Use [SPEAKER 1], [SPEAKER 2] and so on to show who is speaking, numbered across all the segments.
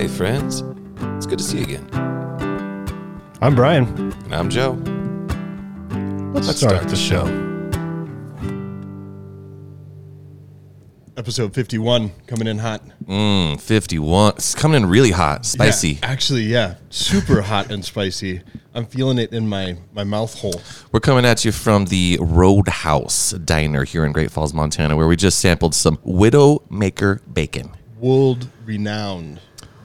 [SPEAKER 1] Hey, friends. It's good to see you again.
[SPEAKER 2] I'm Brian.
[SPEAKER 1] And I'm Joe.
[SPEAKER 2] Let's,
[SPEAKER 1] Let's
[SPEAKER 2] start,
[SPEAKER 1] start
[SPEAKER 2] the
[SPEAKER 1] the
[SPEAKER 2] show.
[SPEAKER 3] Episode 51 coming in hot.
[SPEAKER 1] Mmm, 51. It's coming in really hot, spicy.
[SPEAKER 3] Yeah, actually, yeah. Super hot and spicy. I'm feeling it in my, my mouth hole.
[SPEAKER 1] We're coming at you from the Roadhouse Diner here in Great Falls, Montana, where we just sampled some Widowmaker bacon.
[SPEAKER 3] World renowned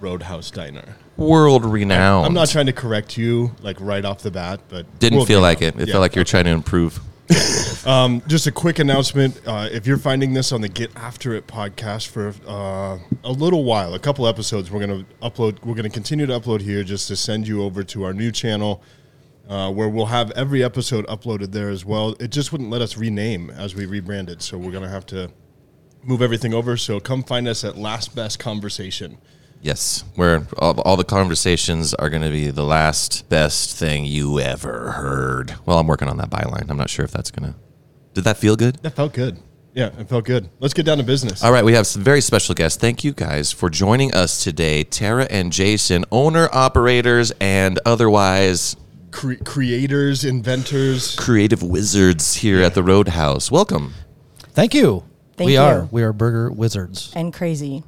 [SPEAKER 3] Roadhouse Diner.
[SPEAKER 1] World renowned.
[SPEAKER 3] I'm not trying to correct you like right off the bat, but
[SPEAKER 1] Didn't
[SPEAKER 3] world
[SPEAKER 1] feel like it.
[SPEAKER 3] renowned.
[SPEAKER 1] It
[SPEAKER 3] Yeah.
[SPEAKER 1] felt like you're trying to improve.
[SPEAKER 3] Um, just a quick announcement. Uh, if you're finding this on the Get After It podcast for uh, a little while, a couple episodes, we're going to upload. We're going to continue to upload here just to send you over to our new channel uh, where we'll have every episode uploaded there as well. It just wouldn't let us rename as we rebranded, so we're going to have to move everything over. So come find us at Last Best Conversation.
[SPEAKER 1] Yes, where all, all the conversations are going to be the last best thing you ever heard. Well, I'm working on that byline. I'm not sure if that's going to. Did that feel good?
[SPEAKER 3] That felt good. Yeah, it felt good. Let's get down to business.
[SPEAKER 1] All right, we have some very special guests. Thank you guys for joining us today. Tara and Jason, owner, operators, and otherwise
[SPEAKER 3] Cre- creators, inventors.
[SPEAKER 1] creative wizards here at the Roadhouse. Welcome.
[SPEAKER 4] Thank you.
[SPEAKER 5] Thank
[SPEAKER 4] we
[SPEAKER 5] you.
[SPEAKER 4] are. We are burger wizards.
[SPEAKER 5] and crazy.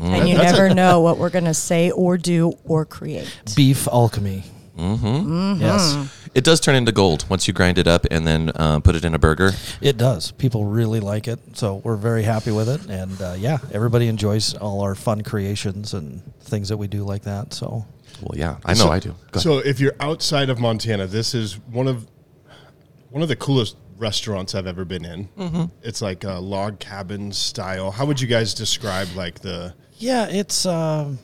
[SPEAKER 1] Mm.
[SPEAKER 5] And you
[SPEAKER 3] That's
[SPEAKER 5] never know what we're going to say or do or create.
[SPEAKER 4] Beef alchemy. Mm-hmm. Yes,
[SPEAKER 1] It does turn into gold once you grind it up and then uh, put it in a burger.
[SPEAKER 4] it does. People really like it, so we're very happy with it. And uh, yeah, everybody enjoys all our fun creations and things that we do like that. So
[SPEAKER 1] Well, yeah, I know
[SPEAKER 3] So-
[SPEAKER 1] I do. Go.
[SPEAKER 3] So if you're outside of Montana, this is one of one of the coolest restaurants I've ever been in.
[SPEAKER 1] Mm-hmm.
[SPEAKER 3] It's like a log cabin style. How would you guys describe like the?
[SPEAKER 4] Yeah, it's um,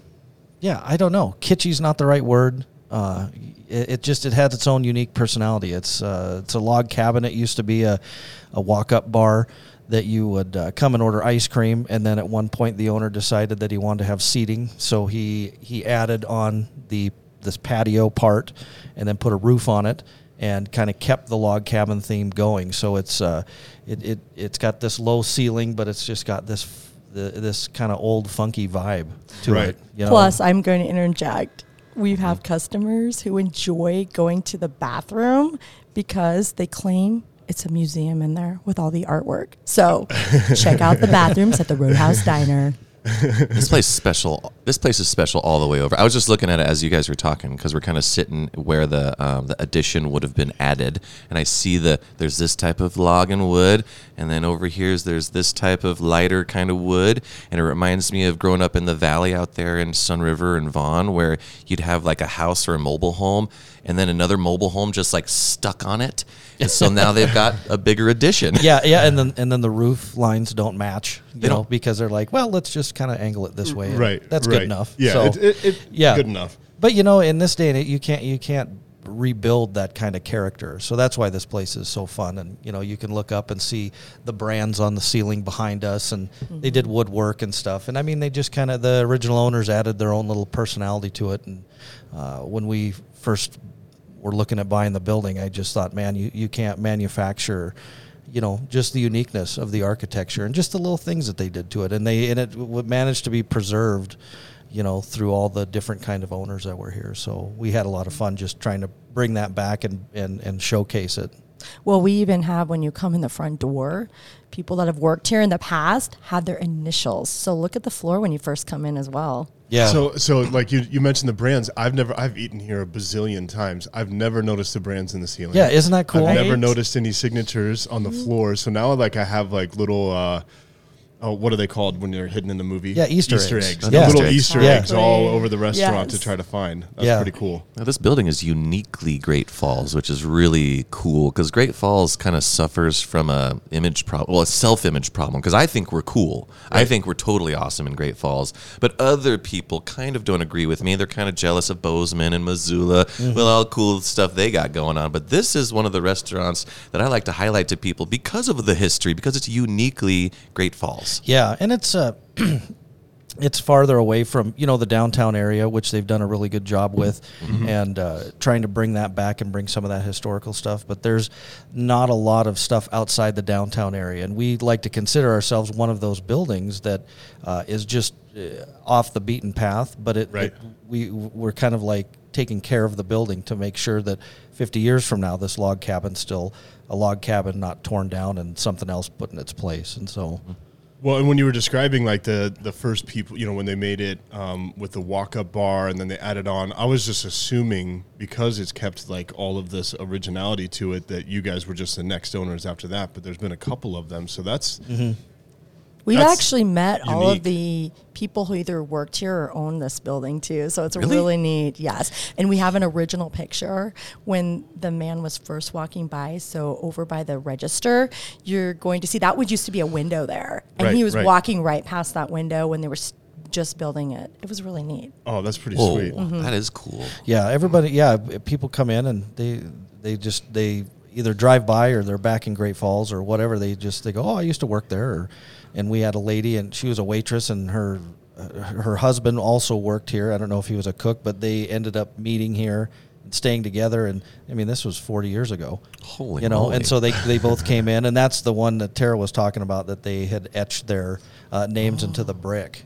[SPEAKER 4] yeah. I don't know. Kitschy's not the right word. Uh, it, it just it has its own unique personality. It's uh, it's a log cabin. It used to be a, a walk up bar that you would uh, come and order ice cream, and then at one point the owner decided that he wanted to have seating, so he he added on the this patio part, and then put a roof on it, and kind of kept the log cabin theme going. So it's uh, it, it it's got this low ceiling, but it's just got this. The, this kind of old funky vibe to
[SPEAKER 3] Right.
[SPEAKER 4] it. You know?
[SPEAKER 5] Plus, I'm going to interject. We mm-hmm. have customers who enjoy going to the bathroom because they claim it's a museum in there with all the artwork. So check out the bathrooms at the Roadhouse Diner.
[SPEAKER 1] this place is special. This place is special all the way over. I was just looking at it as you guys were talking because we're kind of sitting where the um, the addition would have been added, and I see the there's this type of log and wood, and then over here's there's this type of lighter kind of wood, and it reminds me of growing up in the valley out there in Sun River and Vaughn, where you'd have like a house or a mobile home, and then another mobile home just like stuck on it, and so now they've got a bigger addition.
[SPEAKER 4] yeah, yeah, and then and then the roof lines don't match, you
[SPEAKER 1] They
[SPEAKER 4] know,
[SPEAKER 1] don't.
[SPEAKER 4] because they're like, well, let's just kind of angle it this way.
[SPEAKER 3] Right.
[SPEAKER 4] that's
[SPEAKER 3] right.
[SPEAKER 4] Good enough.
[SPEAKER 3] Yeah.
[SPEAKER 4] So,
[SPEAKER 3] it, it, it,
[SPEAKER 4] yeah,
[SPEAKER 3] Good enough.
[SPEAKER 4] But you know, in this day and age, you can't you can't rebuild that kind of character. So that's why this place is so fun. And you know, you can look up and see the brands on the ceiling behind us, and they did woodwork and stuff. And I mean, they just kind of the original owners added their own little personality to it. And uh, when we first were looking at buying the building, I just thought, man, you, you can't manufacture, you know, just the uniqueness of the architecture and just the little things that they did to it, and they and it managed to be preserved, you know, through all the different kind of owners that were here. So we had a lot of fun just trying to bring that back and and, and showcase it.
[SPEAKER 5] Well, we even have when you come in the front door, people that have worked here in the past have their initials. So look at the floor when you first come in as well.
[SPEAKER 4] Yeah.
[SPEAKER 3] So so like you you mentioned the brands. I've never I've eaten here a bazillion times. I've never noticed the brands in the ceiling.
[SPEAKER 4] yeah, isn't that cool?
[SPEAKER 3] I've never noticed any signatures on the floor. So now like I have like little uh oh what are they called when they're hidden in the movie?
[SPEAKER 4] Yeah, Easter
[SPEAKER 3] Easter
[SPEAKER 4] eggs.
[SPEAKER 3] eggs.
[SPEAKER 4] Yeah.
[SPEAKER 3] Little
[SPEAKER 1] Easter eggs.
[SPEAKER 3] Easter
[SPEAKER 4] Yeah.
[SPEAKER 3] eggs all over the restaurant to try to find. That's
[SPEAKER 4] Yeah.
[SPEAKER 3] pretty cool.
[SPEAKER 1] Now, this building is uniquely Great Falls, which is really cool because Great Falls kind of suffers from a image problem, well, a self-image problem. Because I think we're cool, I think we're totally awesome in Great Falls, but other people kind of don't agree with me. They're kind of jealous of Bozeman and Missoula mm-hmm. with all the cool stuff they got going on. But this is one of the restaurants that I like to highlight to people because of the history, because it's uniquely Great Falls.
[SPEAKER 4] Yeah, and it's uh, it's farther away from you know the downtown area, which they've done a really good job with, and uh, trying to bring that back and bring some of that historical stuff. But there's not a lot of stuff outside the downtown area, and we like to consider ourselves one of those buildings that uh, is just uh, off the beaten path. But it,
[SPEAKER 3] Right.
[SPEAKER 4] it we we're kind of like taking care of the building to make sure that 50 years from now this log cabin's still a log cabin not torn down and something else put in its place and so
[SPEAKER 3] Well, and when you were describing like the the first people, you know, when they made it um, with the walk up bar and then they added on, I was just assuming because it's kept like all of this originality to it that you guys were just the next owners after that. But there's been a couple of them, so that's
[SPEAKER 5] We've
[SPEAKER 3] That's
[SPEAKER 5] actually met all of the people who either worked here or own this building too. So it's
[SPEAKER 1] Really?
[SPEAKER 5] really neat. Yes. And we have an original picture when the man was first walking by. So over by the register, you're going to see that would used to be a window there. And
[SPEAKER 3] Right,
[SPEAKER 5] he was
[SPEAKER 3] right.
[SPEAKER 5] walking right past that window when they were s- just building it. It was really neat.
[SPEAKER 3] oh, that's pretty
[SPEAKER 1] Whoa,
[SPEAKER 3] sweet. Mm-hmm.
[SPEAKER 1] that is cool.
[SPEAKER 4] yeah everybody yeah people come in and they they just they either drive by or they're back in great falls or whatever they just they go oh i used to work there or, and we had a lady and she was a waitress and her uh, her husband also worked here i don't know if he was a cook but they ended up meeting here and staying together and i mean this was 40 years ago
[SPEAKER 1] Holy
[SPEAKER 4] you know
[SPEAKER 1] moly.
[SPEAKER 4] and so they, they both came in and that's the one that tara was talking about that they had etched their uh, names into the brick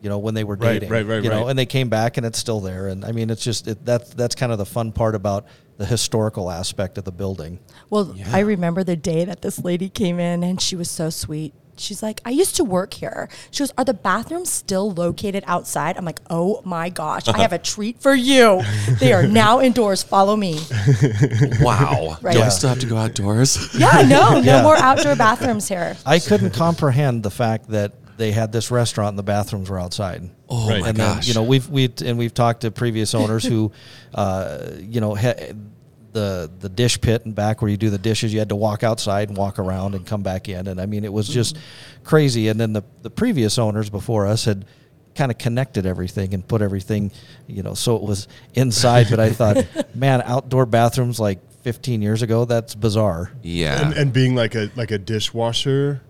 [SPEAKER 4] you know when they were
[SPEAKER 3] Right,
[SPEAKER 4] dating
[SPEAKER 3] right, right,
[SPEAKER 4] you know
[SPEAKER 3] right.
[SPEAKER 4] and they came back and it's still there and i mean it's just it, that's that's kind of the fun part about the historical aspect of the building
[SPEAKER 5] Well,
[SPEAKER 1] Yeah.
[SPEAKER 5] I remember the day that this lady came in and she was so sweet. She's like, I used to work here. She goes, Are the bathrooms still located outside? I'm like, Oh my gosh, I have a treat for you. They are now indoors. Follow me.
[SPEAKER 1] wow.
[SPEAKER 5] Right.
[SPEAKER 1] Do
[SPEAKER 4] Yeah.
[SPEAKER 1] I still have to go outdoors?
[SPEAKER 5] Yeah, no, no
[SPEAKER 4] Yeah.
[SPEAKER 5] more outdoor bathrooms here.
[SPEAKER 4] i couldn't comprehend the fact that they had this restaurant and the bathrooms were outside
[SPEAKER 1] Oh
[SPEAKER 3] Right.
[SPEAKER 1] my
[SPEAKER 4] and
[SPEAKER 1] gosh.
[SPEAKER 4] then you know we've we and we've talked to previous owners who, uh, you know, ha- the the dish pit and back where you do the dishes, you had to walk outside and walk around and come back in, and I mean it was just mm-hmm. crazy. And then the the previous owners before us had kind of connected everything and put everything, you know, so it was inside. but I thought, man, outdoor bathrooms like 15 years ago, that's bizarre.
[SPEAKER 1] yeah.
[SPEAKER 3] And, and being like a like a dishwasher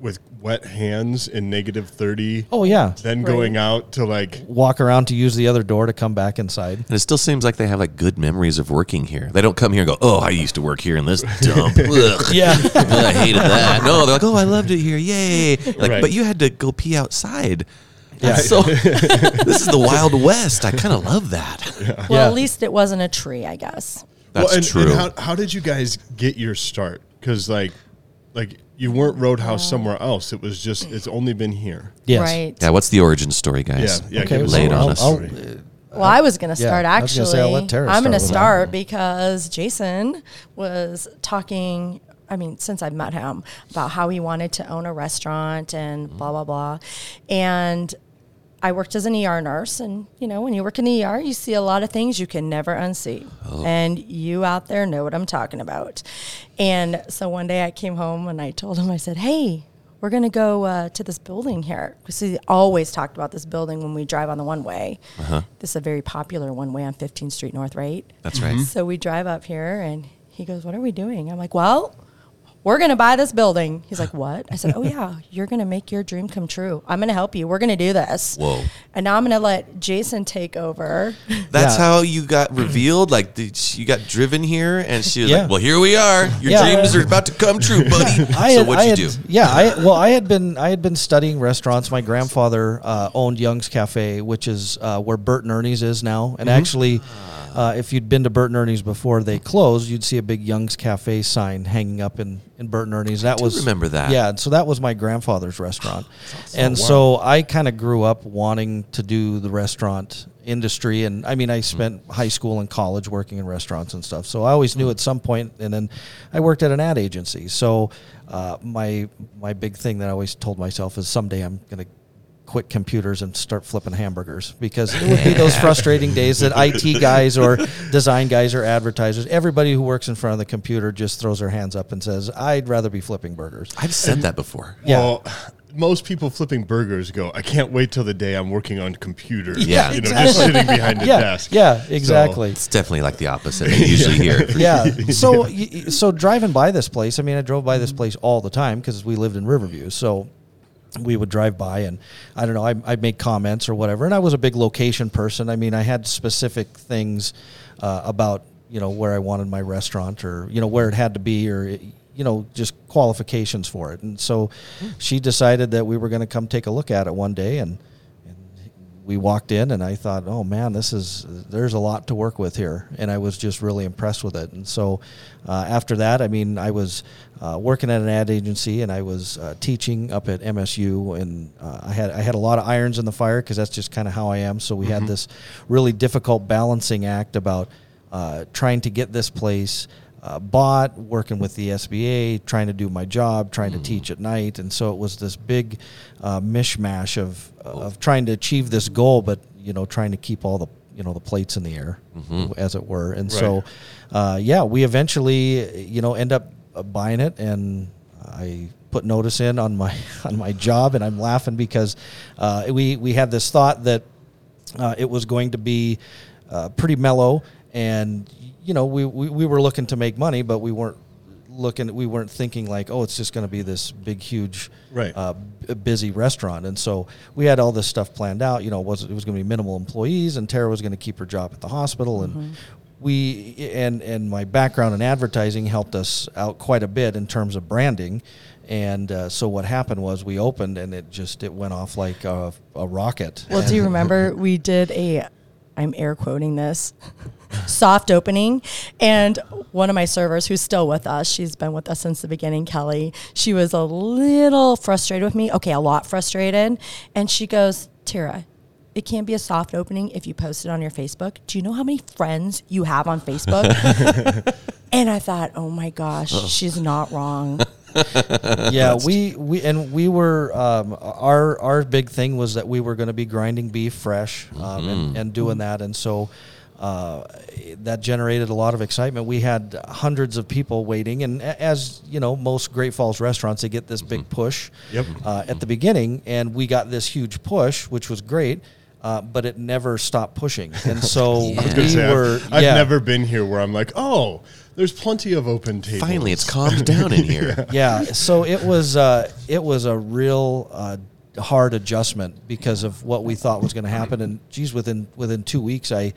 [SPEAKER 3] with wet hands in 30.
[SPEAKER 4] Oh, yeah,
[SPEAKER 3] then
[SPEAKER 5] Right.
[SPEAKER 3] going out to like
[SPEAKER 4] walk around to use the other door to come back inside.
[SPEAKER 1] And it still seems like they have like good memories of working here. They don't come here and go, "Oh, I used to work here in this dump." Ugh.
[SPEAKER 4] Yeah.
[SPEAKER 1] I hated that. No, they're like, "Oh, I loved it here. Yay!" Like,
[SPEAKER 3] Right.
[SPEAKER 1] but you had to go pee outside.
[SPEAKER 4] Yeah.
[SPEAKER 1] So this is the Wild West. I kind of love that.
[SPEAKER 5] Well,
[SPEAKER 4] Yeah.
[SPEAKER 5] at least it wasn't a tree, I guess.
[SPEAKER 1] That's
[SPEAKER 3] well, and,
[SPEAKER 1] true.
[SPEAKER 3] And how, how did you guys get your start? Because like like you weren't Roadhouse somewhere else. It was just it's only been here.
[SPEAKER 4] Yes.
[SPEAKER 5] Right.
[SPEAKER 1] yeah, what's the origin story, guys?
[SPEAKER 3] Yeah, yeah.
[SPEAKER 4] Okay,
[SPEAKER 3] give us
[SPEAKER 1] lay it
[SPEAKER 3] the
[SPEAKER 1] on
[SPEAKER 3] origin
[SPEAKER 1] us.
[SPEAKER 3] story.
[SPEAKER 5] Well, I was going to
[SPEAKER 4] Yeah,
[SPEAKER 5] start
[SPEAKER 4] I was
[SPEAKER 5] actually.
[SPEAKER 4] gonna say, I'll let Tara
[SPEAKER 5] I'm going to
[SPEAKER 4] start that.
[SPEAKER 5] start because Jason was talking. I mean, since I've met him, about how he wanted to own a restaurant and blah blah blah, and I worked as an ER nurse, and you know, when you work in the ER, you see a lot of things you can never unsee, and you out there know what I'm talking about. And so one day I came home and I told him, I said, "Hey, we're gonna go uh, to this building here because he always talked about this building when we drive on the one way. This is a very popular one way on 15th Street North, right?
[SPEAKER 1] That's right.
[SPEAKER 5] So we drive up here and he goes, What are we doing? I'm like, Well, we're going to buy this building. He's like, What? I said, Oh, yeah, you're going to make your dream come true. I'm going to help you. We're going to do this.
[SPEAKER 1] Whoa.
[SPEAKER 5] And now I'm going to let Jason take over.
[SPEAKER 1] That's
[SPEAKER 4] Yeah.
[SPEAKER 1] how you got revealed. Like did she- you got driven here, and she was
[SPEAKER 4] Yeah.
[SPEAKER 1] like, "Well, here we are. Your
[SPEAKER 4] Yeah.
[SPEAKER 1] dreams are about to come true, buddy."
[SPEAKER 4] I
[SPEAKER 1] so
[SPEAKER 4] had,
[SPEAKER 1] what'd
[SPEAKER 4] I
[SPEAKER 1] you
[SPEAKER 4] had,
[SPEAKER 1] do?
[SPEAKER 4] Yeah, I well, I had been I had been studying restaurants. My grandfather uh, owned Young's Cafe, which is uh, where Bert and Ernie's is now. And actually, uh, if you'd been to Bert and Ernie's before they closed, you'd see a big Young's Cafe sign hanging up in in Bert and Ernie's. That was
[SPEAKER 1] remember that.
[SPEAKER 4] Yeah, so that was my grandfather's restaurant, and so I kind of grew up wanting to do the restaurant industry and i mean i spent high school and college working in restaurants and stuff so i always knew at some point and then i worked at an ad agency. So uh, my my big thing that i always told myself is someday i'm going to quit computers and start flipping hamburgers because it would be those frustrating days that IT guys or design guys or advertisers, everybody who works in front of the computer just throws their hands up and says, "I'd rather be flipping burgers."
[SPEAKER 1] I've said that before.
[SPEAKER 4] Yeah.
[SPEAKER 3] Well, most people flipping burgers go, I can't wait till the day I'm working on computers.
[SPEAKER 1] Yeah,
[SPEAKER 3] you know, just sitting behind the
[SPEAKER 4] Yeah,
[SPEAKER 3] desk.
[SPEAKER 4] yeah,
[SPEAKER 3] So-
[SPEAKER 4] exactly.
[SPEAKER 1] It's definitely like the opposite. I usually hear.
[SPEAKER 4] yeah. So y- so driving by this place, I mean, I drove by this place all the time because we lived in Riverview. So we would drive by and I don't know, I, I'd make comments or whatever. And I was a big location person. I mean, I had specific things uh, about, you know, where I wanted my restaurant or, you know, where it had to be or, you know, just qualifications for it. And so she decided that we were going to come take a look at it one day and, we walked in and I thought, oh man, this is there's a lot to work with here, and I was just really impressed with it. And so uh, after that, I mean, I was uh, working at an ad agency and I was uh, teaching up at MSU, and uh, I had I had a lot of irons in the fire because that's just kind of how I am. So we
[SPEAKER 1] Mm-hmm.
[SPEAKER 4] had this really difficult balancing act about uh, trying to get this place. Uh, bought, working with the SBA, trying to do my job, trying to teach at night, and so it was this big uh, mishmash of of trying to achieve this goal, but you know, trying to keep all the you know the plates in the air, as it were. And so, uh, yeah, we eventually you know end up uh, buying it, and I put notice in on my on my job, and I'm laughing because uh, we we had this thought that uh, it was going to be uh, pretty mellow, and you know we, we we were looking to make money, but we weren't looking we weren't thinking like oh it's just going to be this big huge
[SPEAKER 3] Right.
[SPEAKER 4] uh, b- busy restaurant. And so we had all this stuff planned out you know it was it was going to be minimal employees and Tara was going to keep her job at the hospital. And we and and my background in advertising helped us out quite a bit in terms of branding. And uh, so what happened was we opened and it just it went off like a, a rocket.
[SPEAKER 5] Well, do you remember we did a, I'm air quoting this, soft opening, and one of my servers who's still with us, she's been with us since the beginning, Kelly. She was a little frustrated with me, okay, a lot frustrated, and she goes, Tara. It can't be a soft opening if you post it on your Facebook. Do you know how many friends you have on Facebook? and I thought, oh my gosh, she's not wrong.
[SPEAKER 4] yeah, we we and we were um, our our big thing was that we were going to be grinding beef fresh um, and, and doing that, and so uh, that generated a lot of excitement. We had hundreds of people waiting, and as you know, most Great Falls restaurants, they get this big push
[SPEAKER 3] Yep.
[SPEAKER 4] uh, at the beginning, and we got this huge push, which was great. Uh, but it never stopped pushing, and so
[SPEAKER 1] Yeah. I was
[SPEAKER 3] Gonna
[SPEAKER 4] we
[SPEAKER 3] say, I've-
[SPEAKER 4] were.
[SPEAKER 3] I've,
[SPEAKER 4] yeah.
[SPEAKER 3] never been here where I'm like, oh, there's plenty of open tables.
[SPEAKER 1] Finally, it's calmed down in here.
[SPEAKER 4] yeah so it was uh, it was a real uh, hard adjustment because of what we thought was going to happen and geez within within two weeks I,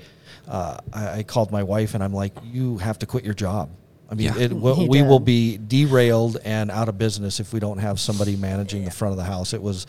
[SPEAKER 4] uh, I I called my wife and I'm like you have to quit your job. I mean
[SPEAKER 1] Yeah.
[SPEAKER 4] it, we, we will be derailed and out of business if we don't have somebody managing the front of the house. It was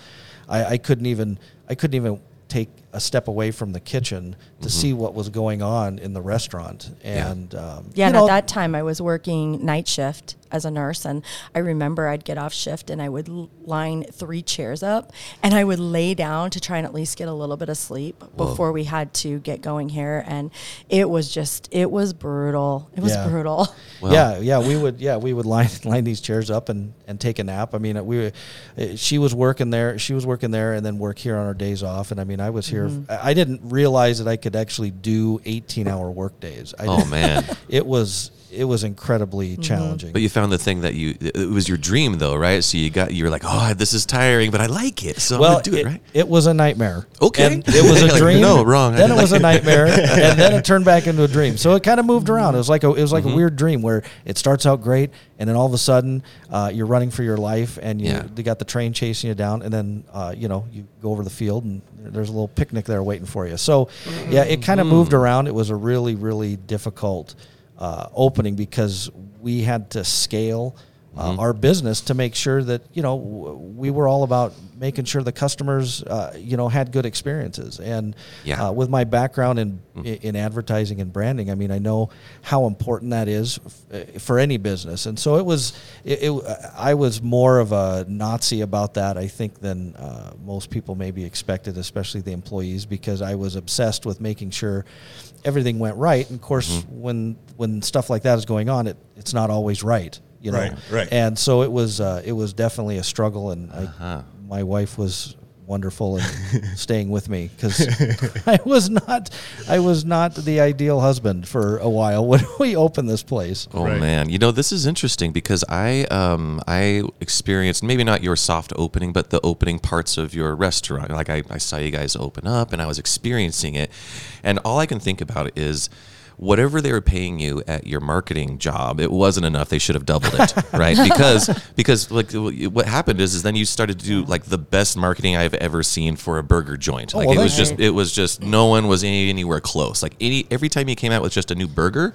[SPEAKER 4] I, I couldn't even I couldn't even take a step away from the kitchen to see what was going on in the restaurant. And um,
[SPEAKER 5] Yeah,
[SPEAKER 4] you
[SPEAKER 5] and
[SPEAKER 4] know,
[SPEAKER 5] at that time I was working night shift as a nurse, and I remember I'd get off shift and I would line three chairs up, and I would lay down to try and at least get a little bit of sleep before we had to get going here, and it was just it was brutal. It was
[SPEAKER 4] Yeah.
[SPEAKER 5] brutal.
[SPEAKER 1] Well-
[SPEAKER 4] yeah, yeah, we would, yeah, we would line line these chairs up and, and take a nap. I mean, we, were, uh, she was working there, she was working there, and then work here on our days off. And I mean, I was here. I I didn't realize that I could actually do eighteen hour work days. I
[SPEAKER 1] Oh man!
[SPEAKER 4] it was it was incredibly challenging.
[SPEAKER 1] But you found the thing that you it was your dream though, right? So you got you were like, oh, this is tiring, but I like it, so
[SPEAKER 4] well,
[SPEAKER 1] I'm gonna do it, right?
[SPEAKER 4] it was a nightmare.
[SPEAKER 1] Okay.
[SPEAKER 4] And it was a
[SPEAKER 1] Like,
[SPEAKER 4] dream.
[SPEAKER 1] no, wrong.
[SPEAKER 4] Then it
[SPEAKER 1] didn't
[SPEAKER 4] was a
[SPEAKER 1] like it.
[SPEAKER 4] nightmare, and then it turned back into a dream. So it kind of moved around. It was like a it was
[SPEAKER 1] Mm-hmm.
[SPEAKER 4] like a weird dream where it starts out great, and then all of a sudden uh, you're running for your life, and you
[SPEAKER 1] Yeah.
[SPEAKER 4] they got the train chasing you down, and then uh, you know you go over the field, and there's a little picnic there waiting for you. So yeah, it kind of
[SPEAKER 1] Mm-hmm.
[SPEAKER 4] moved around. It was a really really difficult uh, opening because we had to scale.
[SPEAKER 1] Mm-hmm.
[SPEAKER 4] Uh, our business to make sure that you know w- we were all about making sure the customers uh, you know had good experiences and
[SPEAKER 1] Yeah. Mm-hmm.
[SPEAKER 4] uh, with my background in in advertising and branding I mean I know how important that is f- for any business and so it was it, it, I was more of a Nazi about that I think than uh, most people maybe expected especially the employees because I was obsessed with making sure everything went right and of course
[SPEAKER 1] Mm-hmm.
[SPEAKER 4] when when stuff like that is going on it it's not always right you know
[SPEAKER 3] Right, right.
[SPEAKER 4] and so it was uh, it was definitely a struggle and
[SPEAKER 1] Uh-huh.
[SPEAKER 4] I, my wife was wonderful in staying with me because I was not I was not the ideal husband for a while when we opened this place.
[SPEAKER 1] Oh
[SPEAKER 3] Right.
[SPEAKER 1] man, you know this is interesting because I um I experienced maybe not your soft opening, but the opening parts of your restaurant. Like I, I saw you guys open up, and I was experiencing it, and all I can think about is whatever they were paying you at your marketing job, it wasn't enough. They should have doubled it, right? Because because like what happened is is then you started to do like the best marketing I've ever seen for a burger joint. Oh, like
[SPEAKER 4] well,
[SPEAKER 1] it was just it was just no one was any, anywhere close. Like any every time you came out with just a new burger,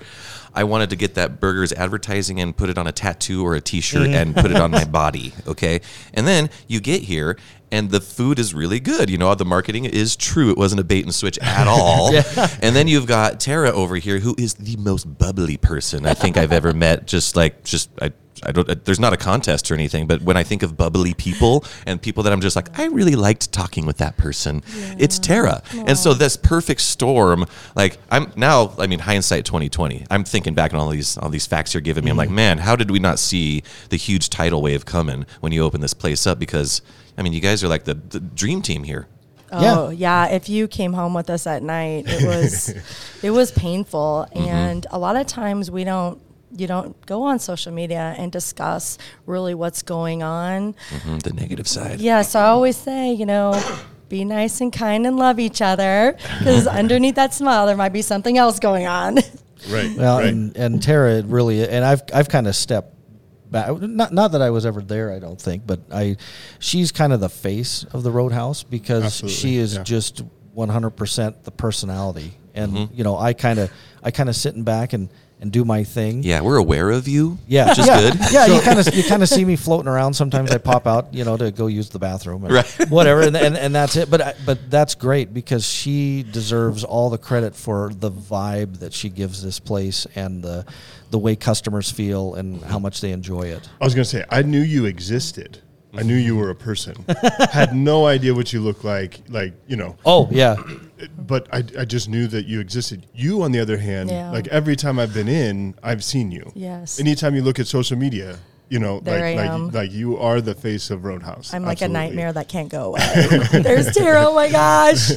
[SPEAKER 1] I wanted to get that burger's advertising and put it on a tattoo or a T-shirt mm-hmm. and put it on my body. Okay, and then you get here and the food is really good. You know, the marketing is true. It wasn't a bait and switch at all. And then you've got Tara over here, who is the most bubbly person I think I've ever met. Just like, just I. I don't. There's not a contest or anything, but when I think of bubbly people and people that I'm just like, I really liked talking with that person, it's Tara. And so this perfect storm, like I'm now. I mean, hindsight 2020. I'm thinking back on all these all these facts you're giving me. I'm like, mm-hmm. man, how did we not see the huge tidal wave coming when you open this place up? Because I mean, you guys are like the, the dream team here.
[SPEAKER 5] Oh yeah. If you came home with us at night, it was it was painful, and a lot of times we don't you don't go on social media and discuss really what's going on.
[SPEAKER 1] Mhm, the negative side.
[SPEAKER 5] Yeah, so I always say, you know, be nice and kind and love each other because underneath that smile there might be something else going on.
[SPEAKER 3] Right.
[SPEAKER 4] Well,
[SPEAKER 3] right.
[SPEAKER 4] and, and Tara really, and I've I've kind of stepped back. Not not that I was ever there, I don't think, but I, she's kind of the face of the Roadhouse because
[SPEAKER 3] Absolutely,
[SPEAKER 4] she is
[SPEAKER 3] yeah.
[SPEAKER 4] just one hundred percent the personality, and
[SPEAKER 1] Mm-hmm.
[SPEAKER 4] you know, I kind of I kind of sitting back and and do my thing.
[SPEAKER 1] Yeah, we're aware of you.
[SPEAKER 4] Yeah,
[SPEAKER 1] which is
[SPEAKER 4] yeah,
[SPEAKER 1] good.
[SPEAKER 4] Yeah, you kind of you kind of see me floating around. Sometimes I pop out, you know, to go use the bathroom, and
[SPEAKER 1] Right.
[SPEAKER 4] Whatever, and, and and that's it. But but that's great because she deserves all the credit for the vibe that she gives this place and the the way customers feel and how much they enjoy it.
[SPEAKER 3] I was going to say, I knew you existed. I knew you were a person. Had no idea what you looked like, like, you know,
[SPEAKER 4] Oh yeah,
[SPEAKER 3] but I, I just knew that you existed. You, on the other hand,
[SPEAKER 5] Yeah.
[SPEAKER 3] like every time I've been in, I've seen you.
[SPEAKER 5] Yes.
[SPEAKER 3] Anytime you look at social media, you know,
[SPEAKER 5] There
[SPEAKER 3] like,
[SPEAKER 5] I
[SPEAKER 3] like,
[SPEAKER 5] am.
[SPEAKER 3] like you are the face of Roadhouse.
[SPEAKER 5] I'm like a nightmare that can't go away. There's Tara. Oh my gosh.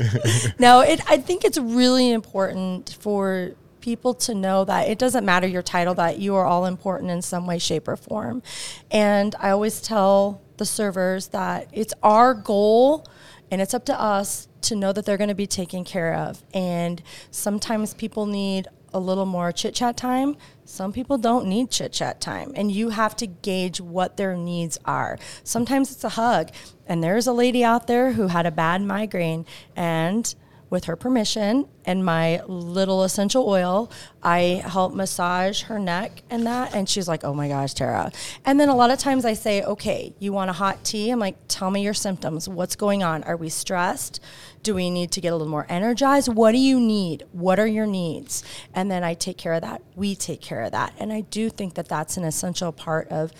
[SPEAKER 5] No, it. I think it's really important for people to know that it doesn't matter your title; that you are all important in some way, shape, or form. And I always tell the servers that it's our goal, and it's up to us to know that they're going to be taken care of. And sometimes people need a little more chit chat time. Some people don't need chit chat time, and you have to gauge what their needs are. Sometimes it's a hug, and there's a lady out there who had a bad migraine, and with her permission and my little essential oil, I help massage her neck and that. And she's like, oh my gosh, Tara. And then a lot of times I say, okay, you want a hot tea? I'm like, tell me your symptoms. What's going on? Are we stressed? Do we need to get a little more energized? What do you need? What are your needs? And then I take care of that. We take care of that. And I do think that that's an essential part of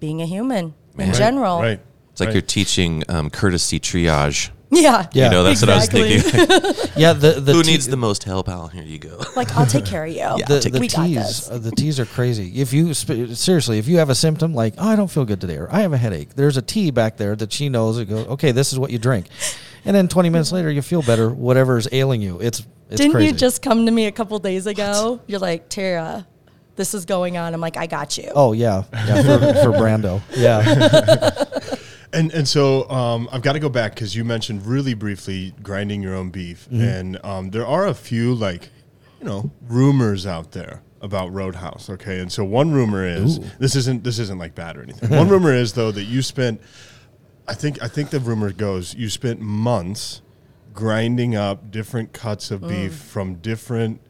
[SPEAKER 5] being a human in
[SPEAKER 3] Right,
[SPEAKER 5] general.
[SPEAKER 3] Right.
[SPEAKER 1] It's like
[SPEAKER 3] right.
[SPEAKER 1] you're teaching um, courtesy triage.
[SPEAKER 5] Yeah.
[SPEAKER 4] Yeah.
[SPEAKER 1] You know, that's
[SPEAKER 5] Exactly.
[SPEAKER 1] what I was thinking.
[SPEAKER 4] yeah. The the
[SPEAKER 1] Who
[SPEAKER 4] tea-
[SPEAKER 1] needs the most help, Al? Here you go.
[SPEAKER 5] Like, I'll take care of you.
[SPEAKER 4] the,
[SPEAKER 1] take
[SPEAKER 4] the
[SPEAKER 5] we got
[SPEAKER 4] teas
[SPEAKER 5] this.
[SPEAKER 4] uh, the teas are crazy. If you sp- seriously, if you have a symptom like oh I don't feel good today or I have a headache, there's a tea back there that she knows. It goes okay. This is what you drink, and then 20 minutes later you feel better. Whatever is ailing you, it's it's
[SPEAKER 5] Didn't
[SPEAKER 4] crazy.
[SPEAKER 5] you just come to me a couple days ago? You're like, Tara, this is going on. I'm like, I got you.
[SPEAKER 4] Oh yeah, yeah for, for Brando. Yeah,
[SPEAKER 3] And and so um, I've got to go back because you mentioned really briefly grinding your own beef,
[SPEAKER 4] Mm-hmm.
[SPEAKER 3] and um, there are a few like, you know, rumors out there about Roadhouse. Okay, and so one rumor is
[SPEAKER 4] Ooh.
[SPEAKER 3] this isn't this isn't like bad or anything. one rumor is though that you spent, I think I think the rumor goes you spent months grinding up different cuts of beef from different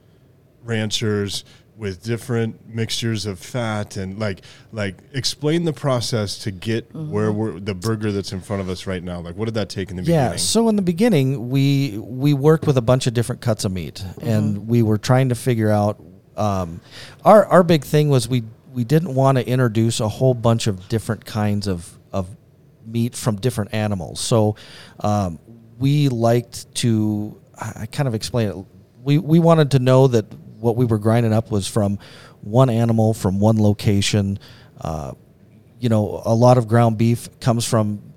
[SPEAKER 3] ranchers with different mixtures of fat and like like explain the process to get where we're the burger that's in front of us right now like what did that take in the
[SPEAKER 4] yeah.
[SPEAKER 3] beginning
[SPEAKER 4] So in the beginning, we we worked with a bunch of different cuts of meat, and we were trying to figure out. Um, our our big thing was we we didn't want to introduce a whole bunch of different kinds of of meat from different animals. So um, we liked to. I I kind of explain it. We we wanted to know that what we were grinding up was from one animal from one location. Uh, you know, a lot of ground beef comes from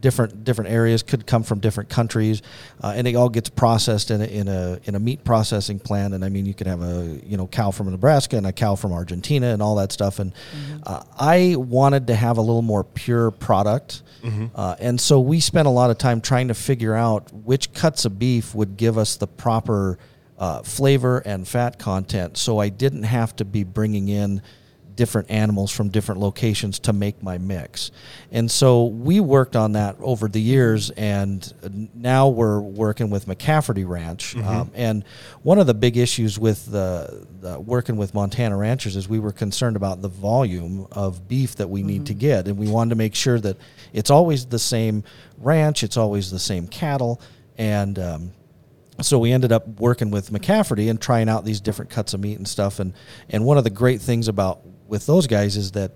[SPEAKER 4] different different areas could come from different countries uh, and it all gets processed in a, in a in a meat processing plant. And I mean you could have a you know cow from Nebraska and a cow from Argentina and all that stuff. And uh, I wanted to have a little more pure product. Uh, and so we spent a lot of time trying to figure out which cuts of beef would give us the proper uh, flavor and fat content, so I didn't have to be bringing in different animals from different locations to make my mix. And so we worked on that over the years, and now we're working with McCafferty Ranch. Um, and one of the big issues with the, the working with Montana ranchers is we were concerned about the volume of beef that we need to get, and we wanted to make sure that it's always the same ranch, it's always the same cattle, and um, so we ended up working with McCafferty and trying out these different cuts of meat and stuff. And and one of the great things about with those guys is that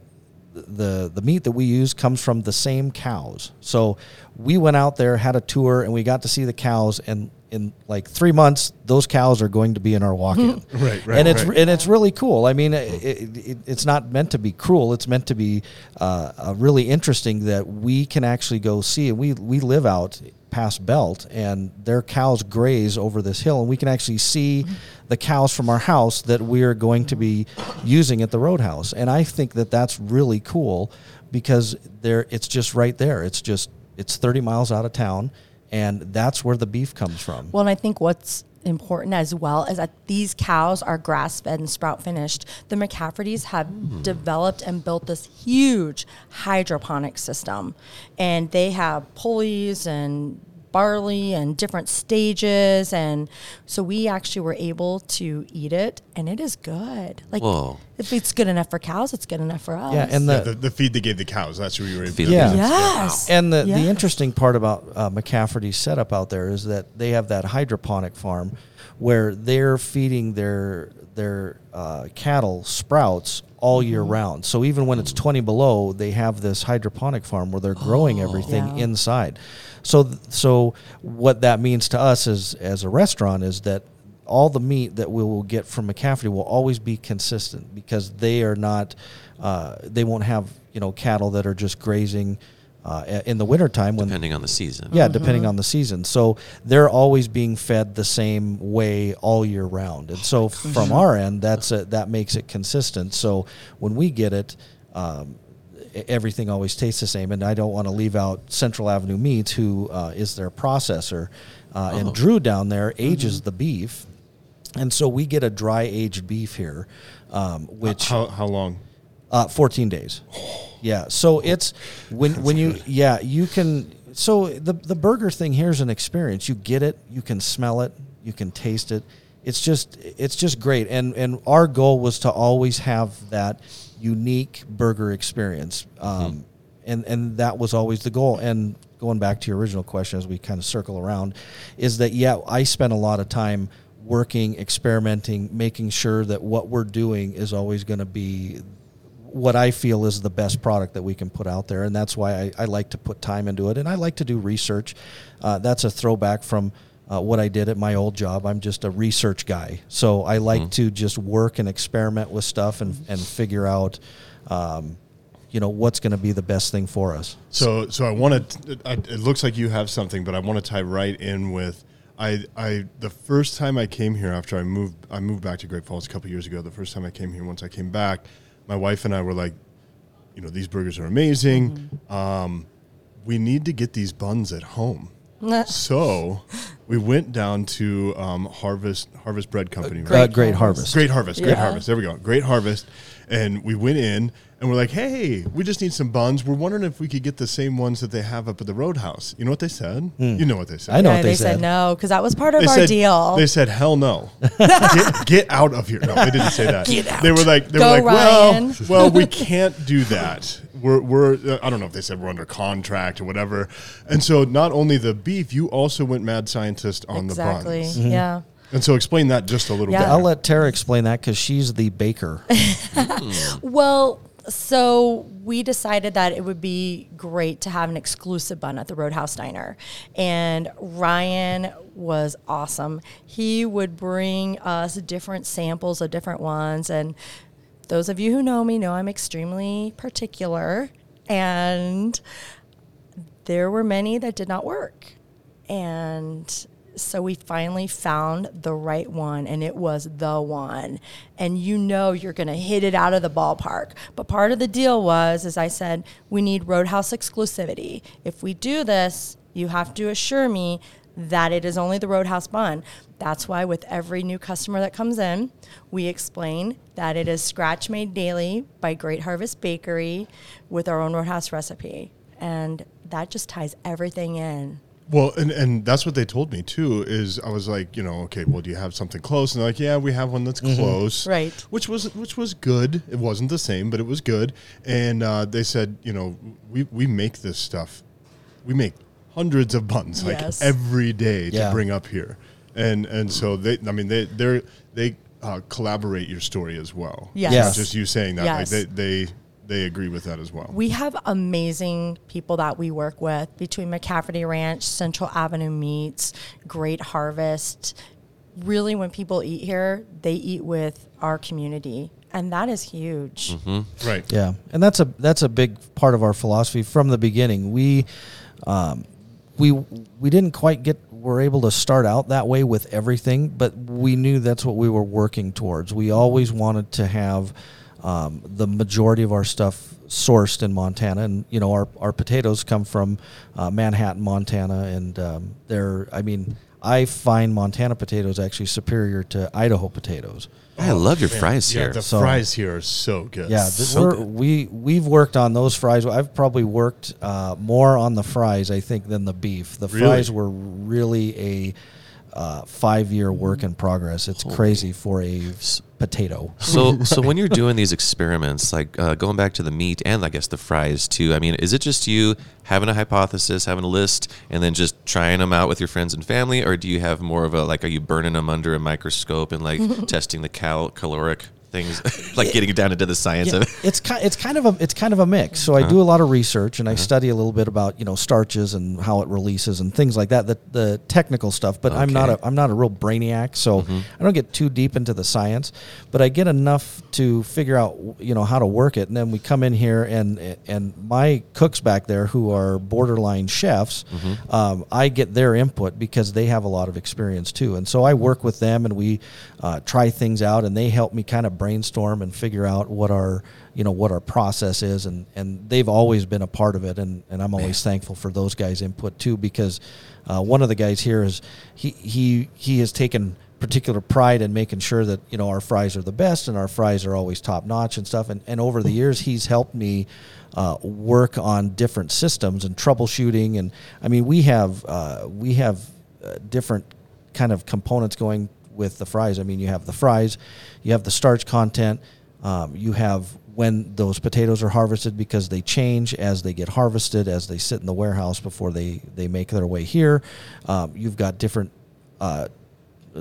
[SPEAKER 4] the the meat that we use comes from the same cows. So we went out there, had a tour, and we got to see the cows. And in like three months, those cows are going to be in our walk-in.
[SPEAKER 3] Right, right,
[SPEAKER 4] And it's
[SPEAKER 3] right.
[SPEAKER 4] and it's really cool. I mean, it, it, it's not meant to be cruel. It's meant to be uh, uh, really interesting that we can actually go see. And we we live out past Belt, and their cows graze over this hill, and we can actually see the cows from our house that we are going to be using at the roadhouse. And I think that that's really cool because there it's just right there. It's just it's 30 miles out of town, and that's where the beef comes from.
[SPEAKER 5] Well, and I think what's important as well is that these cows are grass fed and sprout finished. The McCaffertys have hmm. developed and built this huge hydroponic system, and they have pulleys and barley and different stages and so we actually were able to eat it and it is good like
[SPEAKER 1] Whoa.
[SPEAKER 5] if it's good enough for cows it's good enough for us
[SPEAKER 4] yeah, and
[SPEAKER 3] Yeah,
[SPEAKER 4] the,
[SPEAKER 3] the, the feed they gave the cows. That's what we were able to
[SPEAKER 1] them.
[SPEAKER 4] Yeah.
[SPEAKER 5] yes
[SPEAKER 4] And the, the interesting part about uh, McCafferty's setup out there is that they have that hydroponic farm where they're feeding their their uh, cattle sprouts all year
[SPEAKER 5] Mm-hmm.
[SPEAKER 4] round. So even when it's 20 below, they have this hydroponic farm where they're growing everything
[SPEAKER 5] Oh. Yeah.
[SPEAKER 4] inside. So so what that means to us as as a restaurant is that all the meat that we will get from McCafferty will always be consistent because they are not uh, they won't have you know cattle that are just grazing uh, in the wintertime when
[SPEAKER 1] depending on the season.
[SPEAKER 4] yeah depending on the season. So they're always being fed the same way all year round. And so from our end that's a, that makes it consistent. So when we get it um, everything always tastes the same and i don't want to leave out central avenue meats who uh, is their processor uh,
[SPEAKER 1] Oh.
[SPEAKER 4] and drew down there ages the beef and so we get a dry aged beef here um, which
[SPEAKER 3] How, how long?
[SPEAKER 4] uh, 14 days. Yeah. So it's when when you yeah you can so the the burger thing here is an experience. You get it, you can smell it, you can taste it. It's just it's just great. And and our goal was to always have that unique burger experience. Um, and and that was always the goal. And going back to your original question as we kind of circle around is that yeah, I spent a lot of time working, experimenting, making sure that what we're doing is always going to be what I feel is the best product that we can put out there, and that's why I, I like to put time into it, and I like to do research. Uh, that's a throwback from uh, what I did at my old job. I'm just a research guy, so I like to just work and experiment with stuff and and figure out, um, you know, what's going to be the best thing for us.
[SPEAKER 3] So, so I want to. It looks like you have something, but I want to tie right in with. I, I, the first time I came here after I moved, I moved back to Great Falls a couple years ago. The first time I came here, once I came back, my wife and I were like, you know, these burgers are amazing. Um, we need to get these buns at home. So we went down to um, Harvest Harvest Bread Company.
[SPEAKER 4] Uh,
[SPEAKER 3] right?
[SPEAKER 4] great harvest.
[SPEAKER 3] Great Harvest, Great
[SPEAKER 5] Yeah.
[SPEAKER 3] Harvest. There we go. Great Harvest. And we went in and we're like, hey, we just need some buns. We're wondering if we could get the same ones that they have up at the Roadhouse. You know what they said? You know what they said.
[SPEAKER 4] I know
[SPEAKER 5] Yeah,
[SPEAKER 4] what they,
[SPEAKER 5] they said no because that was part of
[SPEAKER 3] They
[SPEAKER 5] our
[SPEAKER 3] said,
[SPEAKER 5] deal.
[SPEAKER 3] They said, "Hell no, get, get out of here." No, they didn't say that.
[SPEAKER 5] Get out.
[SPEAKER 3] They were like, they
[SPEAKER 5] Go,
[SPEAKER 3] were like,
[SPEAKER 5] Ryan.
[SPEAKER 3] well, well, we can't do that. We're, we're, uh, I don't know if they said we're under contract or whatever. And so, not only the beef, you also went mad scientist on
[SPEAKER 5] exactly.
[SPEAKER 3] the buns.
[SPEAKER 5] Yeah.
[SPEAKER 3] And so, explain that just a little
[SPEAKER 5] Yeah.
[SPEAKER 3] bit.
[SPEAKER 4] I'll let Tara explain that because she's the baker.
[SPEAKER 5] Well, so we decided that it would be great to have an exclusive bun at the Roadhouse Diner. And Ryan was awesome. He would bring us different samples of different ones. And those of you who know me know I'm extremely particular. And there were many that did not work. And so we finally found the right one, and it was the one. And you know you're going to hit it out of the ballpark. But part of the deal was, as I said, we need Roadhouse exclusivity. If we do this, you have to assure me that it is only the Roadhouse bun. That's why with every new customer that comes in, we explain that it is scratch made daily by Great Harvest Bakery with our own Roadhouse recipe. And that just ties everything in.
[SPEAKER 3] Well, and, and that's what they told me too. Is I was like, you know, okay, well, do you have something close? And they're like, yeah, we have one that's close,
[SPEAKER 5] Mm-hmm. Right.
[SPEAKER 3] Which was which was good. It wasn't the same, but it was good. And uh, they said, you know, we we make this stuff. We make hundreds of buns like
[SPEAKER 5] Yes.
[SPEAKER 3] every day to bring up here, and and so they, I mean, they they they uh, collaborate your story as well.
[SPEAKER 5] Yes.
[SPEAKER 4] Yes.
[SPEAKER 3] just you saying that.
[SPEAKER 5] Yes.
[SPEAKER 3] Like they they they agree with that as well.
[SPEAKER 5] We have amazing people that we work with between McCafferty Ranch, Central Avenue Meats, Great Harvest. Really, when people eat here, they eat with our community, and that is huge.
[SPEAKER 3] right.
[SPEAKER 4] Yeah, and that's a that's a big part of our philosophy from the beginning. We um, we we didn't quite get were able to start out that way with everything, but we knew that's what we were working towards. We always wanted to have um, the majority of our stuff sourced in Montana, and you know our our potatoes come from uh, Manhattan, Montana, and um, they're I mean. I find Montana potatoes actually superior to Idaho potatoes.
[SPEAKER 1] I love your fries
[SPEAKER 3] Yeah,
[SPEAKER 1] here.
[SPEAKER 3] the
[SPEAKER 4] So-
[SPEAKER 3] fries here are so good.
[SPEAKER 4] Yeah, th-
[SPEAKER 1] So
[SPEAKER 4] we're,
[SPEAKER 1] good.
[SPEAKER 4] we we've worked on those fries. I've probably worked uh, more on the fries, I think, than the beef. The
[SPEAKER 3] Really?
[SPEAKER 4] fries were really a uh, five-year work in progress. It's crazy for a s- potato.
[SPEAKER 1] So, so when you're doing these experiments, like uh, going back to the meat and I guess the fries too, I mean, is it just you having a hypothesis, having a list, and then just trying them out with your friends and family, or do you have more of a like, are you burning them under a microscope and like testing the cal caloric things, like getting down into the science
[SPEAKER 4] Yeah,
[SPEAKER 1] of it?
[SPEAKER 4] it's kind it's kind of a it's kind of a mix. So I do a lot of research and I study a little bit about you know starches and how it releases and things like that. The the technical stuff, but I'm not a I'm not a real brainiac, so I don't get too deep into the science. But I get enough to figure out you know how to work it, and then we come in here and and my cooks back there who are borderline chefs, um, I get their input because they have a lot of experience too, and so I work with them and we uh, try things out, and they help me kind of brainstorm and figure out what our you know what our process is, and and they've always been a part of it, and and I'm always thankful for those guys' input too because uh, one of the guys here is he he he has taken particular pride in making sure that you know our fries are the best and our fries are always top notch and stuff and, and over the years he's helped me uh, work on different systems and troubleshooting and i mean we have uh, we have uh, different kind of components going with the fries i mean you have the fries you have the starch content um, you have when those potatoes are harvested because they change as they get harvested as they sit in the warehouse before they they make their way here um, you've got different uh,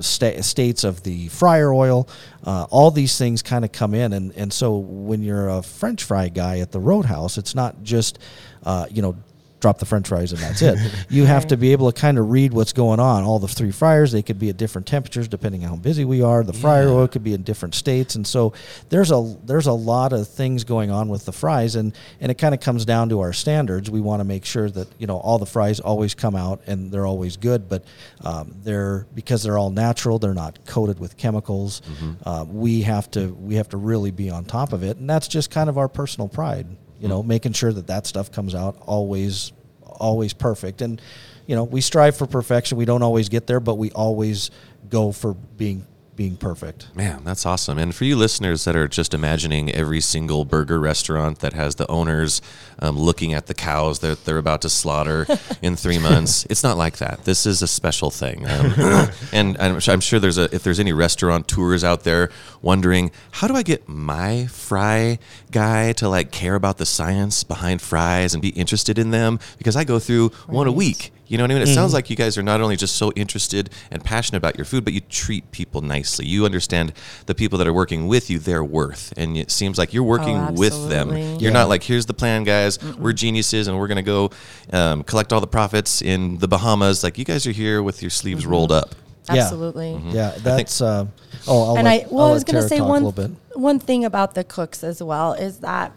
[SPEAKER 4] sta- states of the fryer oil. Uh, all these things kind of come in, and and so when you're a French fry guy at the Roadhouse, it's not just uh, you know drop the French fries and that's it. You have to be able to kind of read what's going on. All the three fryers they could be at different temperatures depending on how busy we are. The fryer oil could be in different states, and so there's a there's a lot of things going on with the fries, and and it kind of comes down to our standards. We want to make sure that you know all the fries always come out and they're always good, but um, they're because they're all natural. They're not coated with chemicals. Uh, we have to we have to really be on top of it, and that's just kind of our personal pride. You know, making sure that that stuff comes out always always perfect, and you know we strive for perfection. We don't always get there, but we always go for being being perfect.
[SPEAKER 1] Man, that's awesome. And for you listeners that are just imagining every single burger restaurant that has the owners um, looking at the cows that they're about to slaughter in three months, it's not like that. This is a special thing. Um, and I'm, I'm sure there's a if there's any restaurant tours out there wondering how do I get my fry guy to like care about the science behind fries and be interested in them because I go through one a week. You know what I mean? It sounds like you guys are not only just so interested and passionate about your food, but you treat people nicely. You understand the people that are working with you, their worth. And it seems like you're working with them. You're
[SPEAKER 4] Yeah.
[SPEAKER 1] not like, here's the plan, guys. We're geniuses and we're going to go um, collect all the profits in the Bahamas. Like, you guys are here with your sleeves rolled up.
[SPEAKER 4] Yeah.
[SPEAKER 5] Absolutely. Mm-hmm.
[SPEAKER 4] Yeah, that's. uh, oh, I'll
[SPEAKER 5] and
[SPEAKER 4] let,
[SPEAKER 5] I well,
[SPEAKER 4] I'll
[SPEAKER 5] I was going to say one
[SPEAKER 4] bit.
[SPEAKER 5] one thing about the cooks as well is that